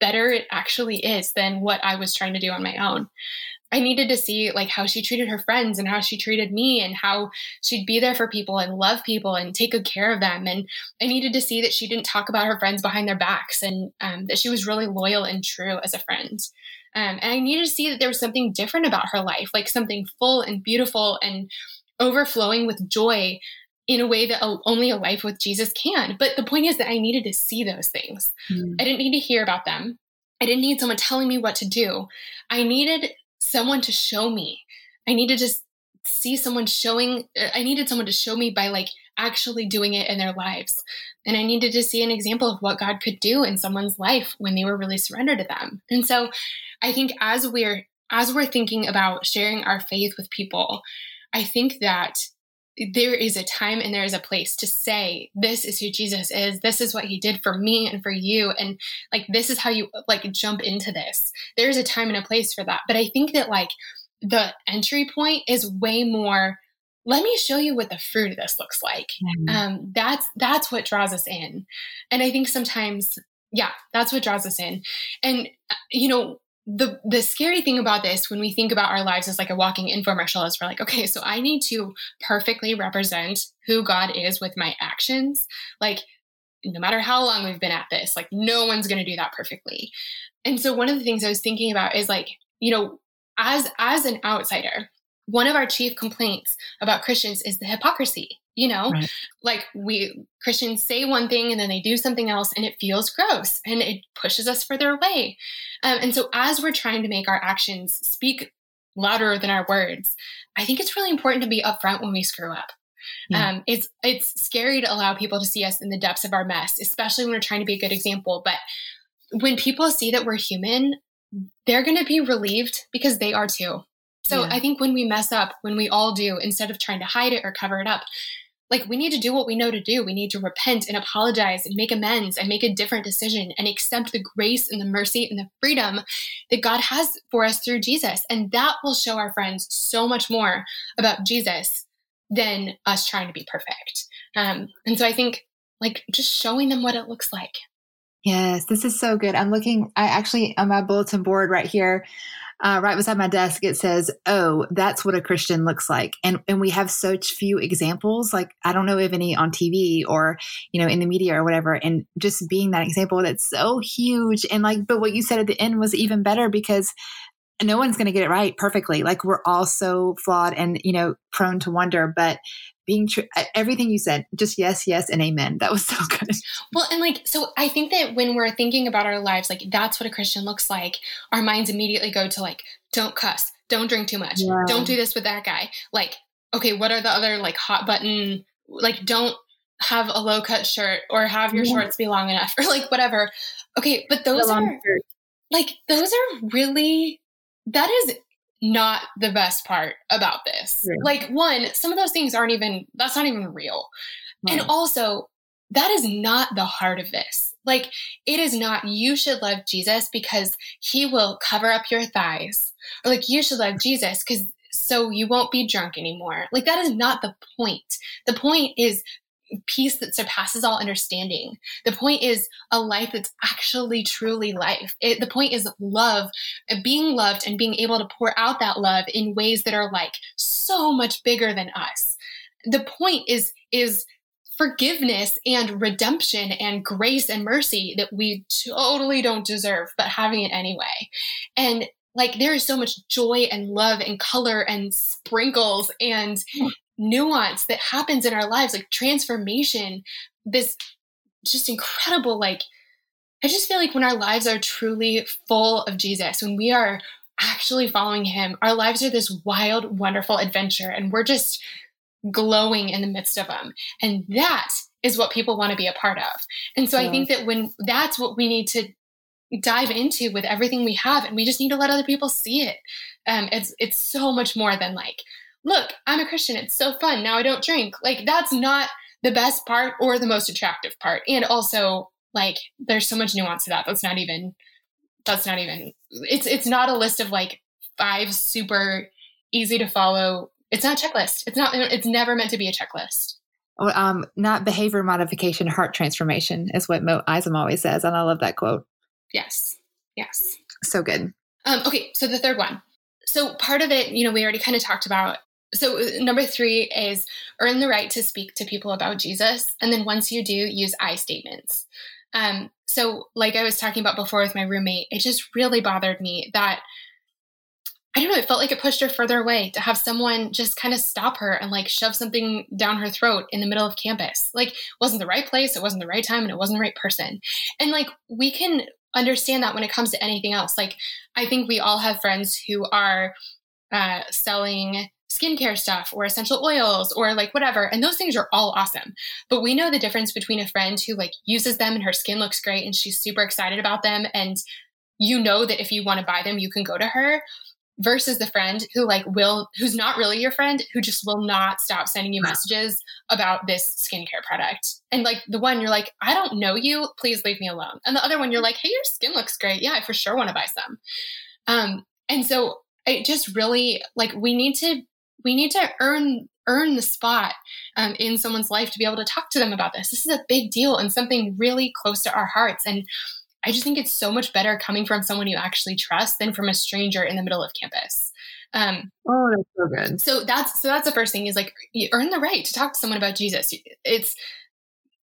better it actually is than what I was trying to do on my own. I needed to see like how she treated her friends and how she treated me and how she'd be there for people and love people and take good care of them. And I needed to see that she didn't talk about her friends behind their backs and um, that she was really loyal and true as a friend. Um, and I needed to see that there was something different about her life, like something full and beautiful and overflowing with joy in a way that only a life with Jesus can. But the point is that I needed to see those things. Mm. I didn't need to hear about them. I didn't need someone telling me what to do. I needed someone to show me. I needed to see someone showing, uh, I needed someone to show me by like actually doing it in their lives. And I needed to see an example of what God could do in someone's life when they were really surrendered to them. And so I think as we're as we're thinking about sharing our faith with people, I think that there is a time and there is a place to say this is who jesus is. This is what he did for me and for you. And like this is how you like jump into this. There's a time and a place for that. But i think that like the entry point is way more let me show you what the fruit of this looks like. Mm-hmm. um that's that's what draws us in. And i think sometimes yeah that's what draws us in. And uh, you know the the scary thing about this when we think about our lives as like a walking infomercial is we're like okay so i need to perfectly represent who god is with my actions. Like no matter how long we've been at this like no one's going to do that perfectly. And so one of the things i was thinking about is like you know as as an outsider one of our chief complaints about christians is the hypocrisy you know right. like we christians say one thing and then they do something else and it feels gross and it pushes us further away um, and so as we're trying to make our actions speak louder than our words i think it's really important to be upfront when we screw up yeah. Um, it's it's scary to allow people to see us in the depths of our mess, especially when we're trying to be a good example. But when people see that we're human, they're going to be relieved because they are too. So yeah. I think when we mess up, when we all do, instead of trying to hide it or cover it up, like we need to do what we know to do. We need to repent and apologize and make amends and make a different decision and accept the grace and the mercy and the freedom that God has for us through Jesus. And that will show our friends so much more about Jesus than us trying to be perfect. Um, and so I think like just showing them what it looks like. Yes, this is so good. I'm looking, I actually, on my bulletin board right here, uh, right beside my desk, it says, "Oh, that's what a Christian looks like," and and we have such few examples. Like I don't know if any on TV or you know in the media or whatever. And just being that example, that's so huge. And like, but what you said at the end was even better because no one's going to get it right perfectly. Like we're all so flawed and you know prone to wonder, but being true everything you said just yes yes and amen that was so [laughs] good well and like so i think that when we're thinking about our lives like that's what a christian looks like our minds immediately go to like don't cuss don't drink too much yeah. don't do this with that guy like okay what are the other like hot button like don't have a low cut shirt or have your yeah. shorts be long enough [laughs] or like whatever okay but those are shirt. like those are really that is not the best part about this. Yeah. Like, one, some of those things aren't even, that's not even real. And also, that is not the heart of this. Like, it is not, you should love Jesus because he will cover up your thighs. Or like, you should love Jesus because so you won't be drunk anymore. Like, that is not the point. The point is peace that surpasses all understanding. The point is a life that's actually truly life. It, the point is love, being loved and being able to pour out that love in ways that are like so much bigger than us. The point is is forgiveness and redemption and grace and mercy that we totally don't deserve but having it anyway. And like there is so much joy and love and color and sprinkles and nuance that happens in our lives, like transformation, this just incredible, like, I just feel like when our lives are truly full of Jesus, when we are actually following him, our lives are this wild, wonderful adventure, and we're just glowing in the midst of them. And that is what people want to be a part of. And so yeah. I think that when that's what we need to dive into with everything we have, and we just need to let other people see it. Um, it's it's so much more than like look, I'm a Christian. It's so fun. Now I don't drink. Like, that's not the best part or the most attractive part. And also, like, there's so much nuance to that. That's not even, that's not even, it's, it's not a list of like five super easy to follow. It's not a checklist. It's not, it's never meant to be a checklist. Um, not behavior modification, heart transformation is what Mo Isom always says. And I love that quote. Yes. Yes. So good. Um, okay. So the third one. So part of it, you know, we already kind of talked about so number three is earn the right to speak to people about jesus. And then once you do use i statements. Um, so like i was talking about before with my roommate it just really bothered me that i don't know it felt like it pushed her further away to have someone just kind of stop her and like shove something down her throat in the middle of campus. Like wasn't the right place it wasn't the right time and it wasn't the right person. And like we can understand that when it comes to anything else. Like i think we all have friends who are uh, selling skincare stuff or essential oils or like whatever. And those things are all awesome. But we know the difference between a friend who like uses them and her skin looks great and she's super excited about them. And you know that if you want to buy them, you can go to her versus the friend who like will who's not really your friend who just will not stop sending you messages about this skincare product and like the one you're like i don't know you please leave me alone and the other one you're like hey your skin looks great yeah i for sure want to buy some um and so it just really like we need to we need to earn earn the spot um, in someone's life to be able to talk to them about this. This is a big deal and something really close to our hearts. And I just think it's so much better coming from someone you actually trust than from a stranger in the middle of campus. Um, oh, that's so good. So that's so that's the first thing is like you earn the right to talk to someone about Jesus. It's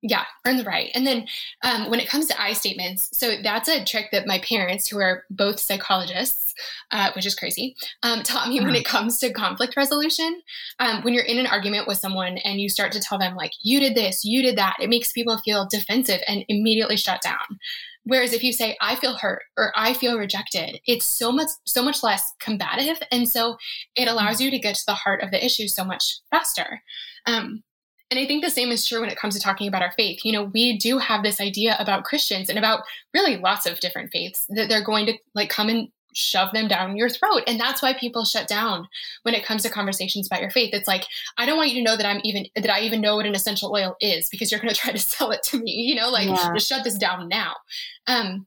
yeah, earn the right. And then um, when it comes to I statements, so that's a trick that my parents, who are both psychologists, uh, which is crazy, um, taught me when it comes to conflict resolution. Um, when you're in an argument with someone and you start to tell them, like, you did this, you did that, it makes people feel defensive and immediately shut down. Whereas if you say, I feel hurt or I feel rejected, it's so much, so much less combative. And so it allows you to get to the heart of the issue so much faster. Um, and I think the same is true when it comes to talking about our faith. You know, we do have this idea about Christians and about really lots of different faiths that they're going to like come and shove them down your throat. And that's why people shut down when it comes to conversations about your faith. It's like, I don't want you to know that I'm even that I even know what an essential oil is because you're going [laughs] to try to sell it to me, you know, like yeah. just shut this down now. Um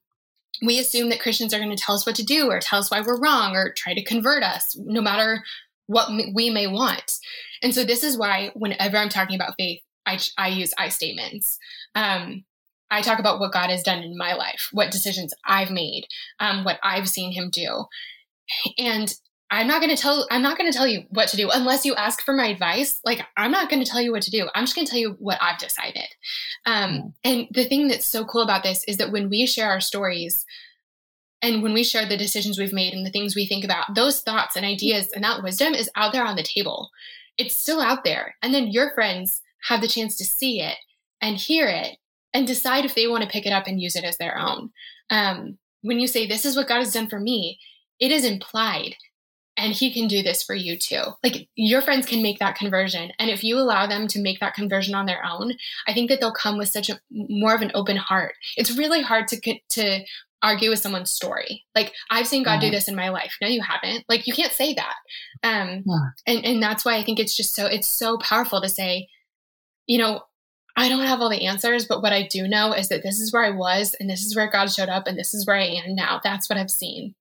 we assume that Christians are going to tell us what to do or tell us why we're wrong or try to convert us no matter what we may want. And so this is why whenever I'm talking about faith, I, I use I statements. Um, I talk about what God has done in my life, what decisions I've made, um, what I've seen Him do, and I'm not going to tell I'm not going to tell you what to do unless you ask for my advice. Like I'm not going to tell you what to do. I'm just going to tell you what I've decided. Um, and the thing that's so cool about this is that when we share our stories, and when we share the decisions we've made and the things we think about, those thoughts and ideas and that wisdom is out there on the table. It's still out there. And then your friends have the chance to see it and hear it and decide if they want to pick it up and use it as their own. Um, when you say, This is what God has done for me, it is implied. And he can do this for you too. Like your friends can make that conversion. And if you allow them to make that conversion on their own, I think that they'll come with such a more of an open heart. It's really hard to, to argue with someone's story. Like I've seen God do this in my life. No, you haven't. Like you can't say that. Um, yeah. and and that's why I think it's just so it's so powerful to say, you know, I don't have all the answers, but what I do know is that this is where I was, and this is where God showed up, and this is where I am now. That's what I've seen.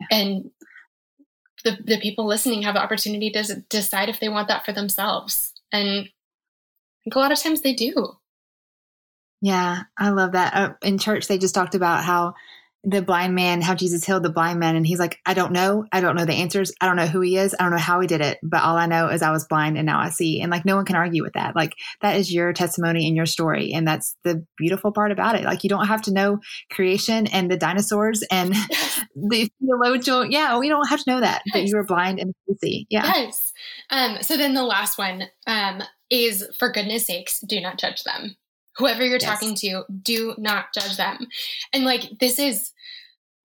Yeah. And the the people listening have the opportunity to decide if they want that for themselves. And I think a lot of times they do. Yeah, I love that. Uh, in church, they just talked about how the blind man, how Jesus healed the blind man. And he's like, I don't know. I don't know the answers. I don't know who he is. I don't know how he did it. But all I know is I was blind and now I see. And like, no one can argue with that. Like, that is your testimony and your story. And that's the beautiful part about it. Like, you don't have to know creation and the dinosaurs and [laughs] the theological. Yeah, we don't have to know that. Yes. But you were blind and you see. Yeah. Yes. Um, so then the last one um, is for goodness sakes, do not judge them whoever you're yes. talking to, do not judge them. And like, this is,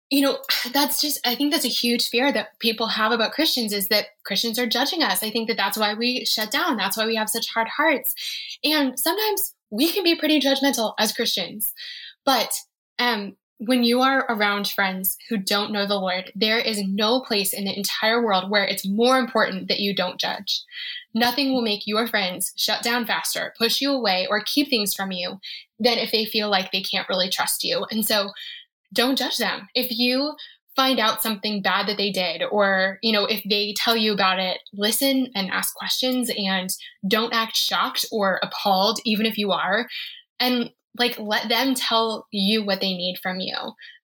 you know, that's just, I think that's a huge fear that people have about Christians is that Christians are judging us. I think that that's why we shut down. That's why we have such hard hearts. And sometimes we can be pretty judgmental as Christians. But um, when you are around friends who don't know the Lord, there is no place in the entire world where it's more important that you don't judge. Nothing will make your friends shut down faster, push you away, or keep things from you than if they feel like they can't really trust you. And so don't judge them. If you find out something bad that they did, or, you know, if they tell you about it, listen and ask questions and don't act shocked or appalled, even if you are. And like let them tell you what they need from you.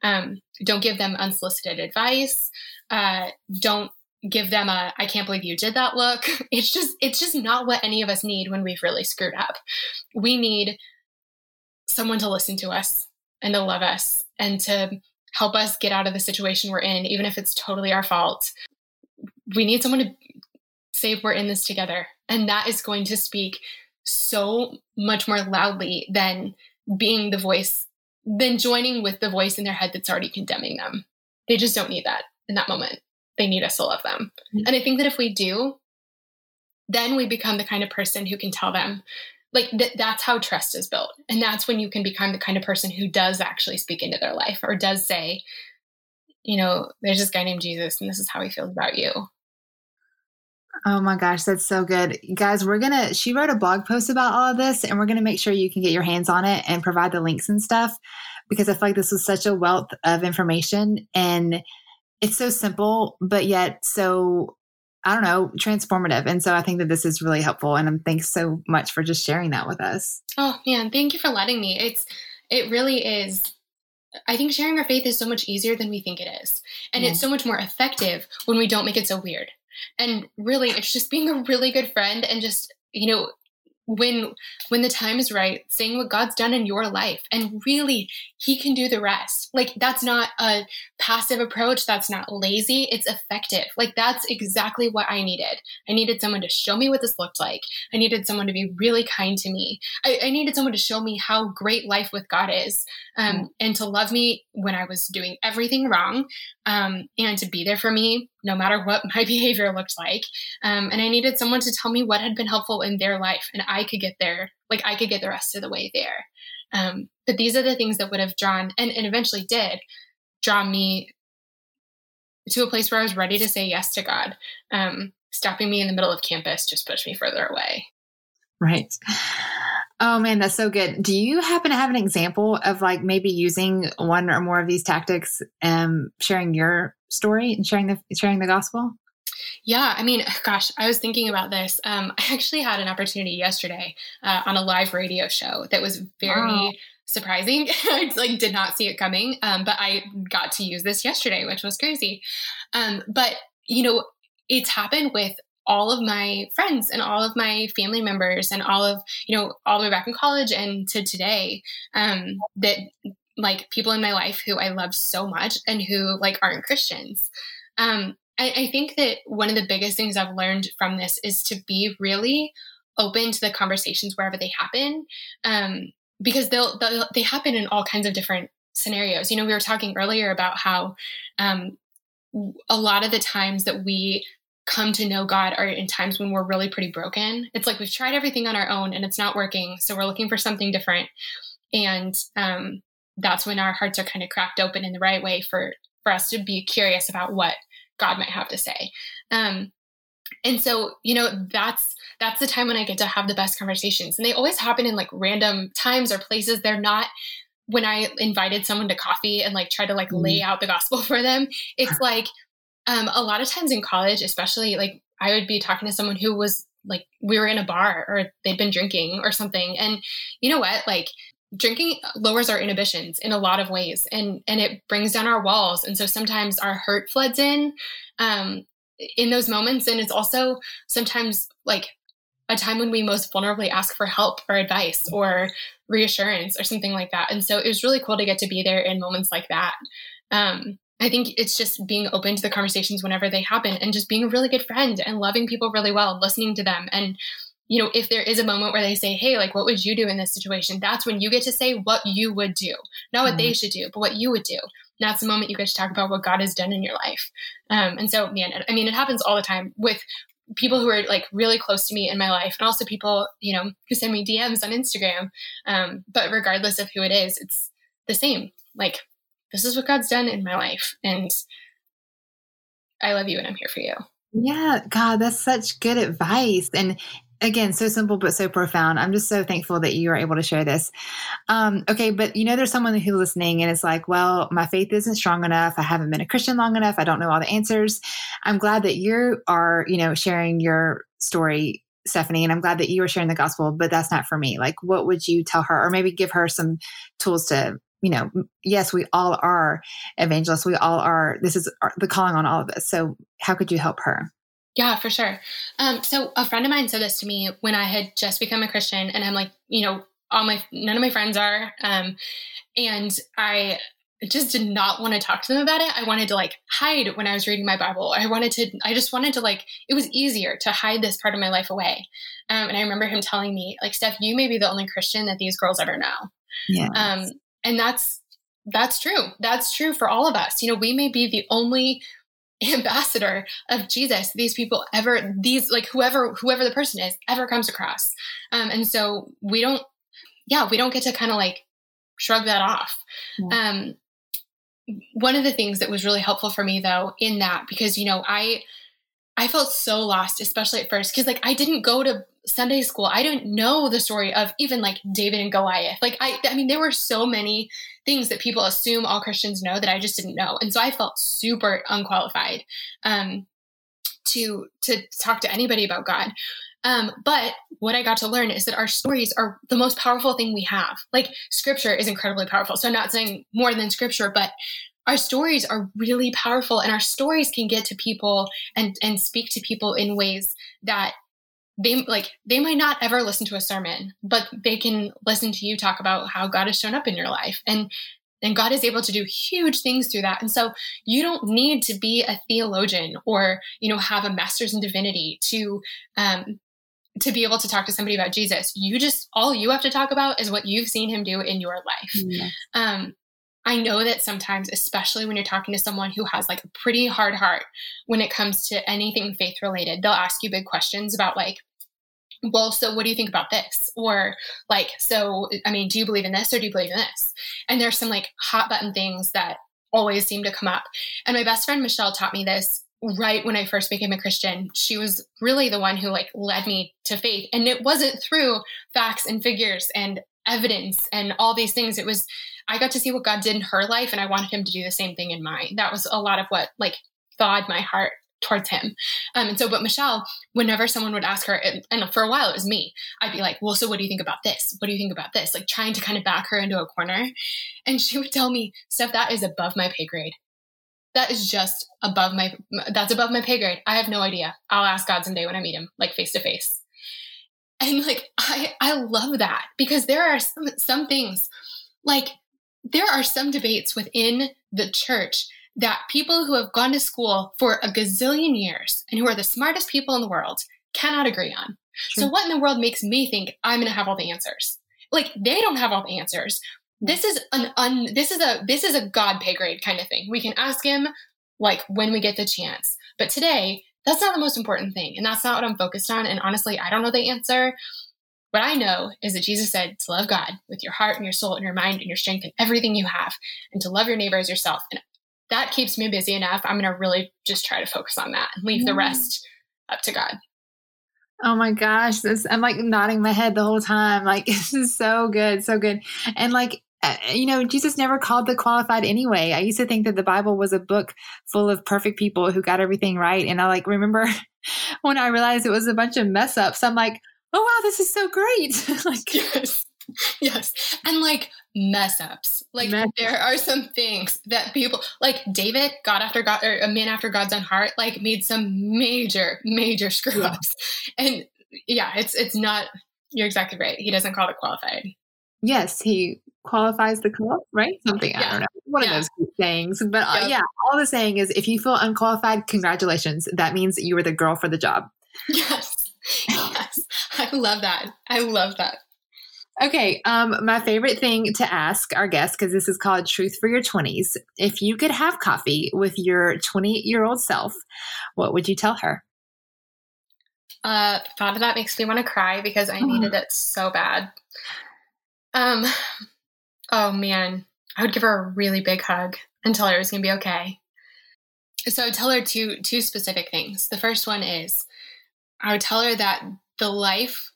Um, don't give them unsolicited advice. Uh, don't give them a I can't believe you did that look. [laughs] It's just it's just not what any of us need when we've really screwed up. We need someone to listen to us and to love us and to help us get out of the situation we're in even if it's totally our fault. We need someone to say we're in this together and that is going to speak so much more loudly than being the voice than joining with the voice in their head that's already condemning them. They just don't need that in that moment they need us to love them. Mm-hmm. And I think that if we do, then we become the kind of person who can tell them, like, th- that's how trust is built. And that's when you can become the kind of person who does actually speak into their life or does say, you know, there's this guy named Jesus and this is how he feels about you. Oh my gosh, that's so good. Guys, we're going to, she wrote a blog post about all of this and we're going to make sure you can get your hands on it and provide the links and stuff because I feel like this was such a wealth of information. And it's so simple, but yet so I don't know, transformative. And so I think that this is really helpful. And um, thanks so much for just sharing that with us. Oh man, thank you for letting me. It's it really is I think sharing our faith is so much easier than we think it is. And it's so much more effective when we don't make it so weird. And really, it's just being a really good friend and just, you know, when when the time is right saying what god's done in your life and really he can do the rest like that's not a passive approach that's not lazy it's effective like that's exactly what i needed i needed someone to show me what this looked like i needed someone to be really kind to me i, I needed someone to show me how great life with god is um, mm. and to love me when i was doing everything wrong um, and to be there for me no matter what [laughs] my behavior looked like. Um, and I needed someone to tell me what had been helpful in their life, and I could get there, like I could get the rest of the way there. Um, but these are the things that would have drawn, and, and eventually did, draw me to a place where I was ready to say yes to God. Um, stopping me in the middle of campus just pushed me further away. Right. Oh man, that's so good. Do you happen to have an example of like maybe using one or more of these tactics and sharing your story and sharing the sharing the gospel? Yeah, I mean, [sighs] gosh, I was thinking about this. Um, I actually had an opportunity yesterday uh, on a live radio show that was very wow. surprising. [laughs] I like did not see it coming, um, but I got to use this yesterday, which was crazy. Um, but you know, it's happened with all of my friends and all of my family members and all of you know all the way back in college and to today um, that like people in my life who I love so much and who like aren't Christians. Um, I, I think that one of the biggest things I've learned from this is to be really open to the conversations wherever they happen, um, because they'll, they'll they happen in all kinds of different scenarios. You know, we were talking earlier about how um, a lot of the times that we come to know God are in times when we're really pretty broken. It's like we've tried everything on our own and it's not working, so we're looking for something different. And um, that's when our hearts are kind of cracked open in the right way for for us to be curious about what God might have to say. Um, and so, you know, that's that's the time when I get to have the best conversations, and they always happen in like random times or places. They're not when I invited someone to coffee and like try to like lay mm. out the gospel [laughs] for them. It's [laughs] like um, a lot of times in college, especially like I would be talking to someone who was like we were in a bar or they'd been drinking or something, and you know what, like drinking lowers our inhibitions in a lot of ways and and it brings down our walls. And so sometimes our hurt floods in um in those moments. And it's also sometimes like a time when we most vulnerably ask for help or advice or reassurance or something like that. And so it was really cool to get to be there in moments like that. Um I think it's just being open to the conversations whenever they happen and just being a really good friend and loving people really well, listening to them and you know, if there is a moment where they say, Hey, like, what would you do in this situation? That's when you get to say what you would do, not what mm-hmm. they should do, but what you would do. And that's the moment you get to talk about what God has done in your life. Um, and so, man, I mean, it happens all the time with people who are like really close to me in my life and also people, you know, who send me DMs on Instagram. Um, but regardless of who it is, it's the same. Like, this is what God's done in my life. And I love you and I'm here for you. Yeah, God, that's such good advice. And again so simple but so profound. I'm just so thankful that you are able to share this. Um, okay but you know there's someone who's listening and it's like well my faith isn't strong enough. I haven't been a christian long enough. I don't know all the answers. I'm glad that you are you know sharing your story stephanie and i'm glad that you are sharing the gospel but that's not for me. Like what would you tell her or maybe give her some tools to you know yes we all are evangelists. We all are this is the calling on all of us. So how could you help her yeah, for sure. Um, so a friend of mine said this to me when I had just become a Christian, and I'm like, you know, all my none of my friends are, um, and I just did not want to talk to them about it. I wanted to like hide when I was reading my Bible. I wanted to, I just wanted to like, it was easier to hide this part of my life away. Um, and I remember him telling me, like, Steph, you may be the only Christian that these girls ever know. Yeah. Um, and that's that's true. That's true for all of us. You know, we may be the only ambassador of Jesus these people ever these like whoever whoever the person is ever comes across. Um and so we don't yeah we don't get to kind of like shrug that off. Yeah. um one of the things that was really helpful for me though in that because you know I I felt so lost especially at first cuz like I didn't go to Sunday school. I didn't know the story of even like David and Goliath. Like I I mean there were so many things that people assume all Christians know that I just didn't know. And so I felt super unqualified um, to to talk to anybody about God. Um, but what I got to learn is that our stories are the most powerful thing we have. Like scripture is incredibly powerful. So I'm not saying more than scripture, but our stories are really powerful and our stories can get to people and and speak to people in ways that they like they might not ever listen to a sermon but they can listen to you talk about how god has shown up in your life. And and god is able to do huge things through that. And so you don't need to be a theologian or you know have a master's in divinity to um to be able to talk to somebody about jesus. You just all you have to talk about is what you've seen him do in your life. Yes. um I know that sometimes, especially when you're talking to someone who has like a pretty hard heart when it comes to anything faith related, they'll ask you big questions about like, well, so what do you think about this? Or like, so, I mean, do you believe in this or do you believe in this? And there's some like hot button things that always seem to come up. And my best friend Michelle taught me this right when I first became a Christian. She was really the one who like led me to faith. And it wasn't through facts and figures and evidence and all these things. It was I got to see what God did in her life and I wanted him to do the same thing in mine. That was a lot of what like thawed my heart towards him. Um, and so, but Michelle, whenever someone would ask her, and, and, for a while it was me, I'd be like, well, so what do you think about this? What do you think about this? Like trying to kind of back her into a corner. And she would tell me, stuff that is above my pay grade. That is just above my, that's above my pay grade. I have no idea. I'll ask God someday when I meet him, like face to face. And like, I, I love that because there are some, some things like there are some debates within the church that people who have gone to school for a gazillion years and who are the smartest people in the world cannot agree on. So what in the world makes me think I'm going to have all the answers? Like they don't have all the answers. This is an un, this is a this is a god pay grade kind of thing. We can ask him like when we get the chance. But today, that's not the most important thing and that's not what I'm focused on and honestly, I don't know the answer. What I know is that Jesus said to love God with your heart and your soul and your mind and your strength and everything you have, and to love your neighbor as yourself. And that keeps me busy enough. I'm going to really just try to focus on that and leave yeah. the mm-hmm. rest up to God. Oh my gosh, this I'm like nodding my head the whole time. Like [laughs] this is so good, so good. And like Uh, you know, Jesus never called the qualified anyway. I used to think that the Bible was a book full of perfect people who got everything right. And I like remember [laughs] when I realized it was a bunch of mess ups, I'm like, oh wow, this is so great. [laughs] like yes. yes. And like mess ups. Like mess there are some things that people like David, God after God or a man after God's own heart, like made some major, major screw ups. Yeah. And yeah, it's it's not you're exactly right. He doesn't call it qualified. Yes, he qualifies the call, right? Something yeah. I don't know. One yeah. of those sayings. But uh, yeah, all the saying is if you feel unqualified, congratulations. That means you were the girl for the job. [laughs] Yes. Yes. I love that. I love that. Okay, um, my favorite thing to ask our guests, because this is called Truth for Your 20s. If you could have coffee with your 20 year old self, what would you tell her? Uh, thought of that makes me want to cry because I needed it so bad. Um, oh man, I would give her a really big hug and tell her it was gonna be okay. So I would tell her two two specific things. The first one is I would tell her that the life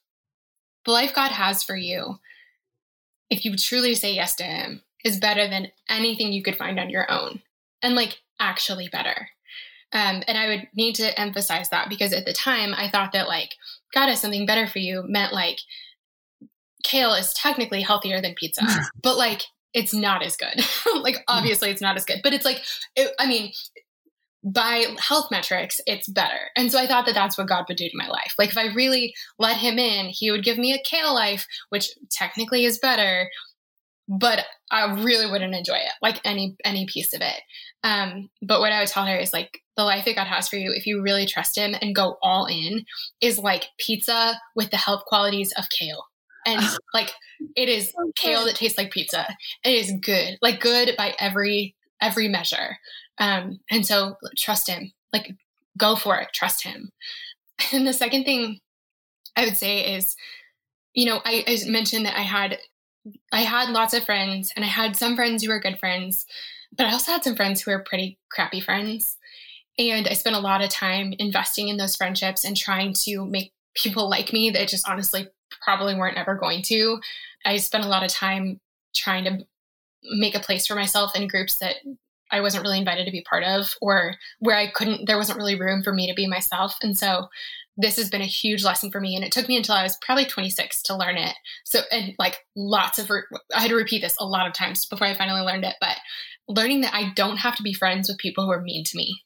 the life God has for you, if you truly say yes to Him, is better than anything you could find on your own, and like actually better. Um, and I would need to emphasize that because at the time I thought that like God has something better for you meant like kale is technically healthier than pizza, [laughs] but like it's not as good. [laughs] like obviously it's not as good, but it's like it, I mean by health metrics, it's better. And so I thought that that's what God would do to my life. Like if I really let him in, he would give me a kale life, which technically is better, but I really wouldn't enjoy it, like any any piece of it. Um, but what I would tell her is like the life that God has for you, if you really trust him and go all in, is like pizza with the health qualities of kale. And [laughs] like it is kale that tastes like pizza. It is good, like good by every every measure. Um, and so trust him, like go for it, trust him. [laughs] And the second thing I would say is, you know, I, I mentioned that I had I had lots of friends and I had some friends who were good friends, but I also had some friends who were pretty crappy friends. And I spent a lot of time investing in those friendships and trying to make people like me that just honestly probably weren't ever going to. I spent a lot of time trying to make a place for myself in groups that I wasn't really invited to be part of, or where I couldn't, there wasn't really room for me to be myself. And so this has been a huge lesson for me. And it took me until I was probably 26 to learn it. So, and like lots of, re- I had to repeat this a lot of times before I finally learned it, but learning that I don't have to be friends with people who are mean to me.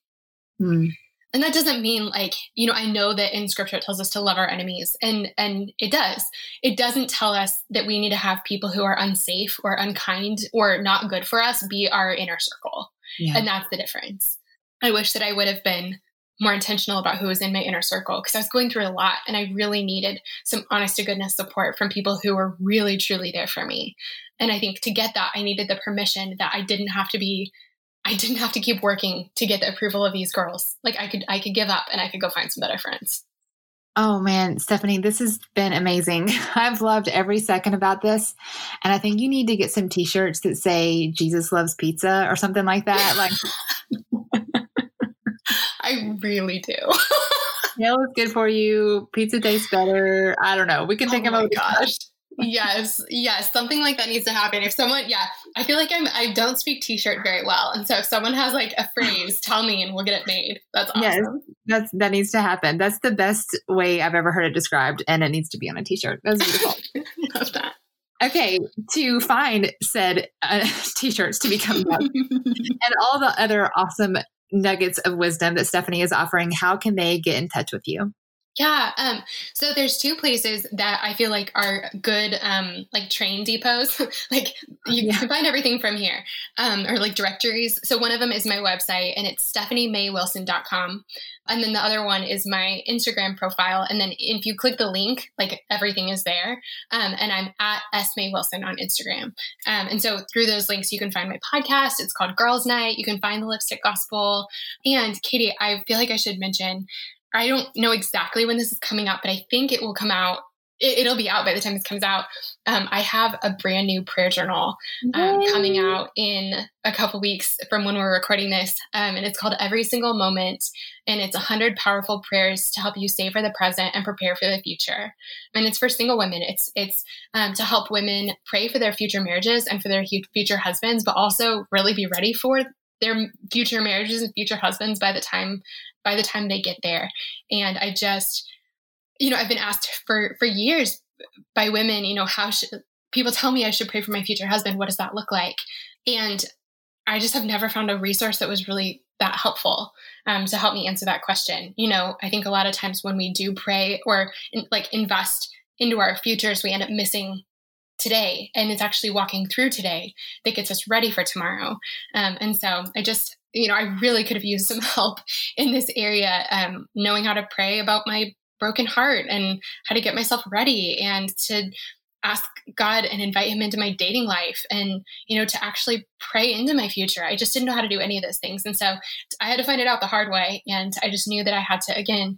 Mm and that doesn't mean like you know i know that in scripture it tells us to love our enemies and and it does. It doesn't tell us that we need to have people who are unsafe or unkind or not good for us be our inner circle. Yeah. and that's the difference. I wish that i would have been more intentional about who was in my inner circle because i was going through a lot and i really needed some honest to goodness support from people who were really truly there for me. And i think to get that i needed the permission that i didn't have to be I didn't have to keep working to get the approval of these girls. Like I could I could give up and I could go find some better friends. Oh man, Stephanie, this has been amazing. [laughs] I've loved every second about this. And I think you need to get some t-shirts that say Jesus loves pizza or something like that. [laughs] Like I really do. [laughs] Kale is good for you. Pizza tastes better. I don't know. We can oh think oh about gosh yes, yes, something like that needs to happen. If someone, yeah, I feel like I'm I don't speak t-shirt very well, and so if someone has like a phrase, tell me and we'll get it made. That's awesome. Yes, that's that needs to happen. That's the best way I've ever heard it described, and it needs to be on a t-shirt. That's beautiful. [laughs] Love that. Okay, to find said uh, [laughs] t-shirts to become [laughs] and all the other awesome nuggets of wisdom that Stephanie is offering, how can they get in touch with you? Yeah. Um, so there's two places that I feel like are good, um, like train depots. [laughs] like you yeah. can find everything from here, um, or like directories. So one of them is my website and it's stephaniemaywilson.com. And then the other one is my Instagram profile. And then if you click the link, like everything is there. Um, and I'm at S May Wilson on Instagram. Um, and so through those links, you can find my podcast. It's called Girls Night. You can find the Lipstick Gospel. And Katie, I feel like I should mention I don't know exactly when this is coming out, but I think it will come out. It, will be out by the time this comes out. Um, I have a brand new prayer journal um, coming out in a couple weeks from when we're recording this, um, and it's called Every Single Moment, and it's a hundred powerful prayers to help you savor the present and prepare for the future. And it's for single women. It's it's um, to help women pray for their future marriages and for their future husbands, but also really be ready for their future marriages and future husbands by the time by the time they get there. And I just, you know, I've been asked for for years by women, you know, how should people tell me I should pray for my future husband. What does that look like? And I just have never found a resource that was really that helpful um, to help me answer that question. You know, I think a lot of times when we do pray or in, like invest into our futures, we end up missing today. And it's actually walking through today that gets us ready for tomorrow. Um, and so I just, you know, I really could have used [laughs] some help in this area, um, knowing how to pray about my broken heart and how to get myself ready and to ask God and invite him into my dating life and you know to actually pray into my future. I just didn't know how to do any of those things. And so I had to find it out the hard way and I just knew that I had to again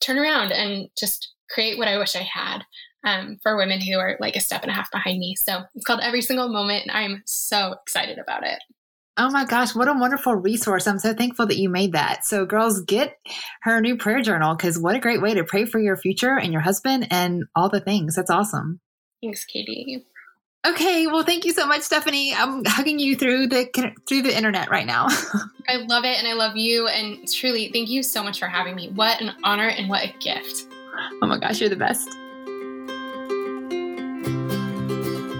turn around and just create what I wish I had um, for women who are like a step and a half behind me. So it's called Every Single Moment and I'm so excited about it. Oh my gosh, what a wonderful resource. I'm so thankful that you made that. So, girls, get her new prayer journal because what a great way to pray for your future and your husband and all the things. That's awesome. Thanks, Katie. Okay, well, thank you so much, Stephanie. I'm hugging you through the through the internet right now. [laughs] I love it, and I love you, and truly, thank you so much for having me. What an honor and what a gift! Oh my gosh, you're the best.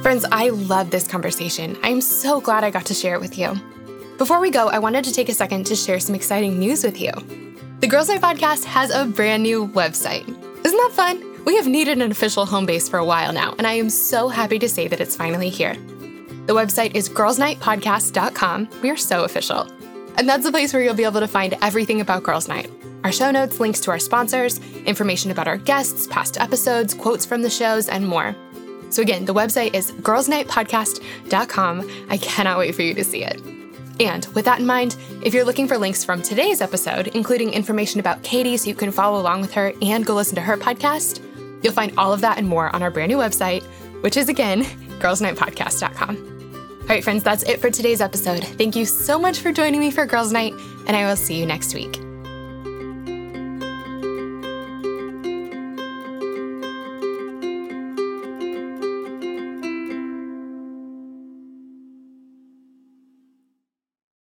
Friends, I love this conversation. I'm so glad I got to share it with you. Before we go, I wanted to take a second to share some exciting news with you. The Girls Night Podcast has a brand new website. Isn't that fun? We have needed an official home base for a while now, and I am so happy to say that it's finally here. The website is girlsnightpodcast.com. We are so official. And that's the place where you'll be able to find everything about Girls Night our show notes, links to our sponsors, information about our guests, past episodes, quotes from the shows, and more. So, again, the website is girlsnightpodcast.com. I cannot wait for you to see it. And with that in mind, if you're looking for links from today's episode, including information about Katie so you can follow along with her and go listen to her podcast, you'll find all of that and more on our brand new website, which is again, girlsnightpodcast.com. All right, friends, that's it for today's episode. Thank you so much for joining me for Girls Night, and I will see you next week.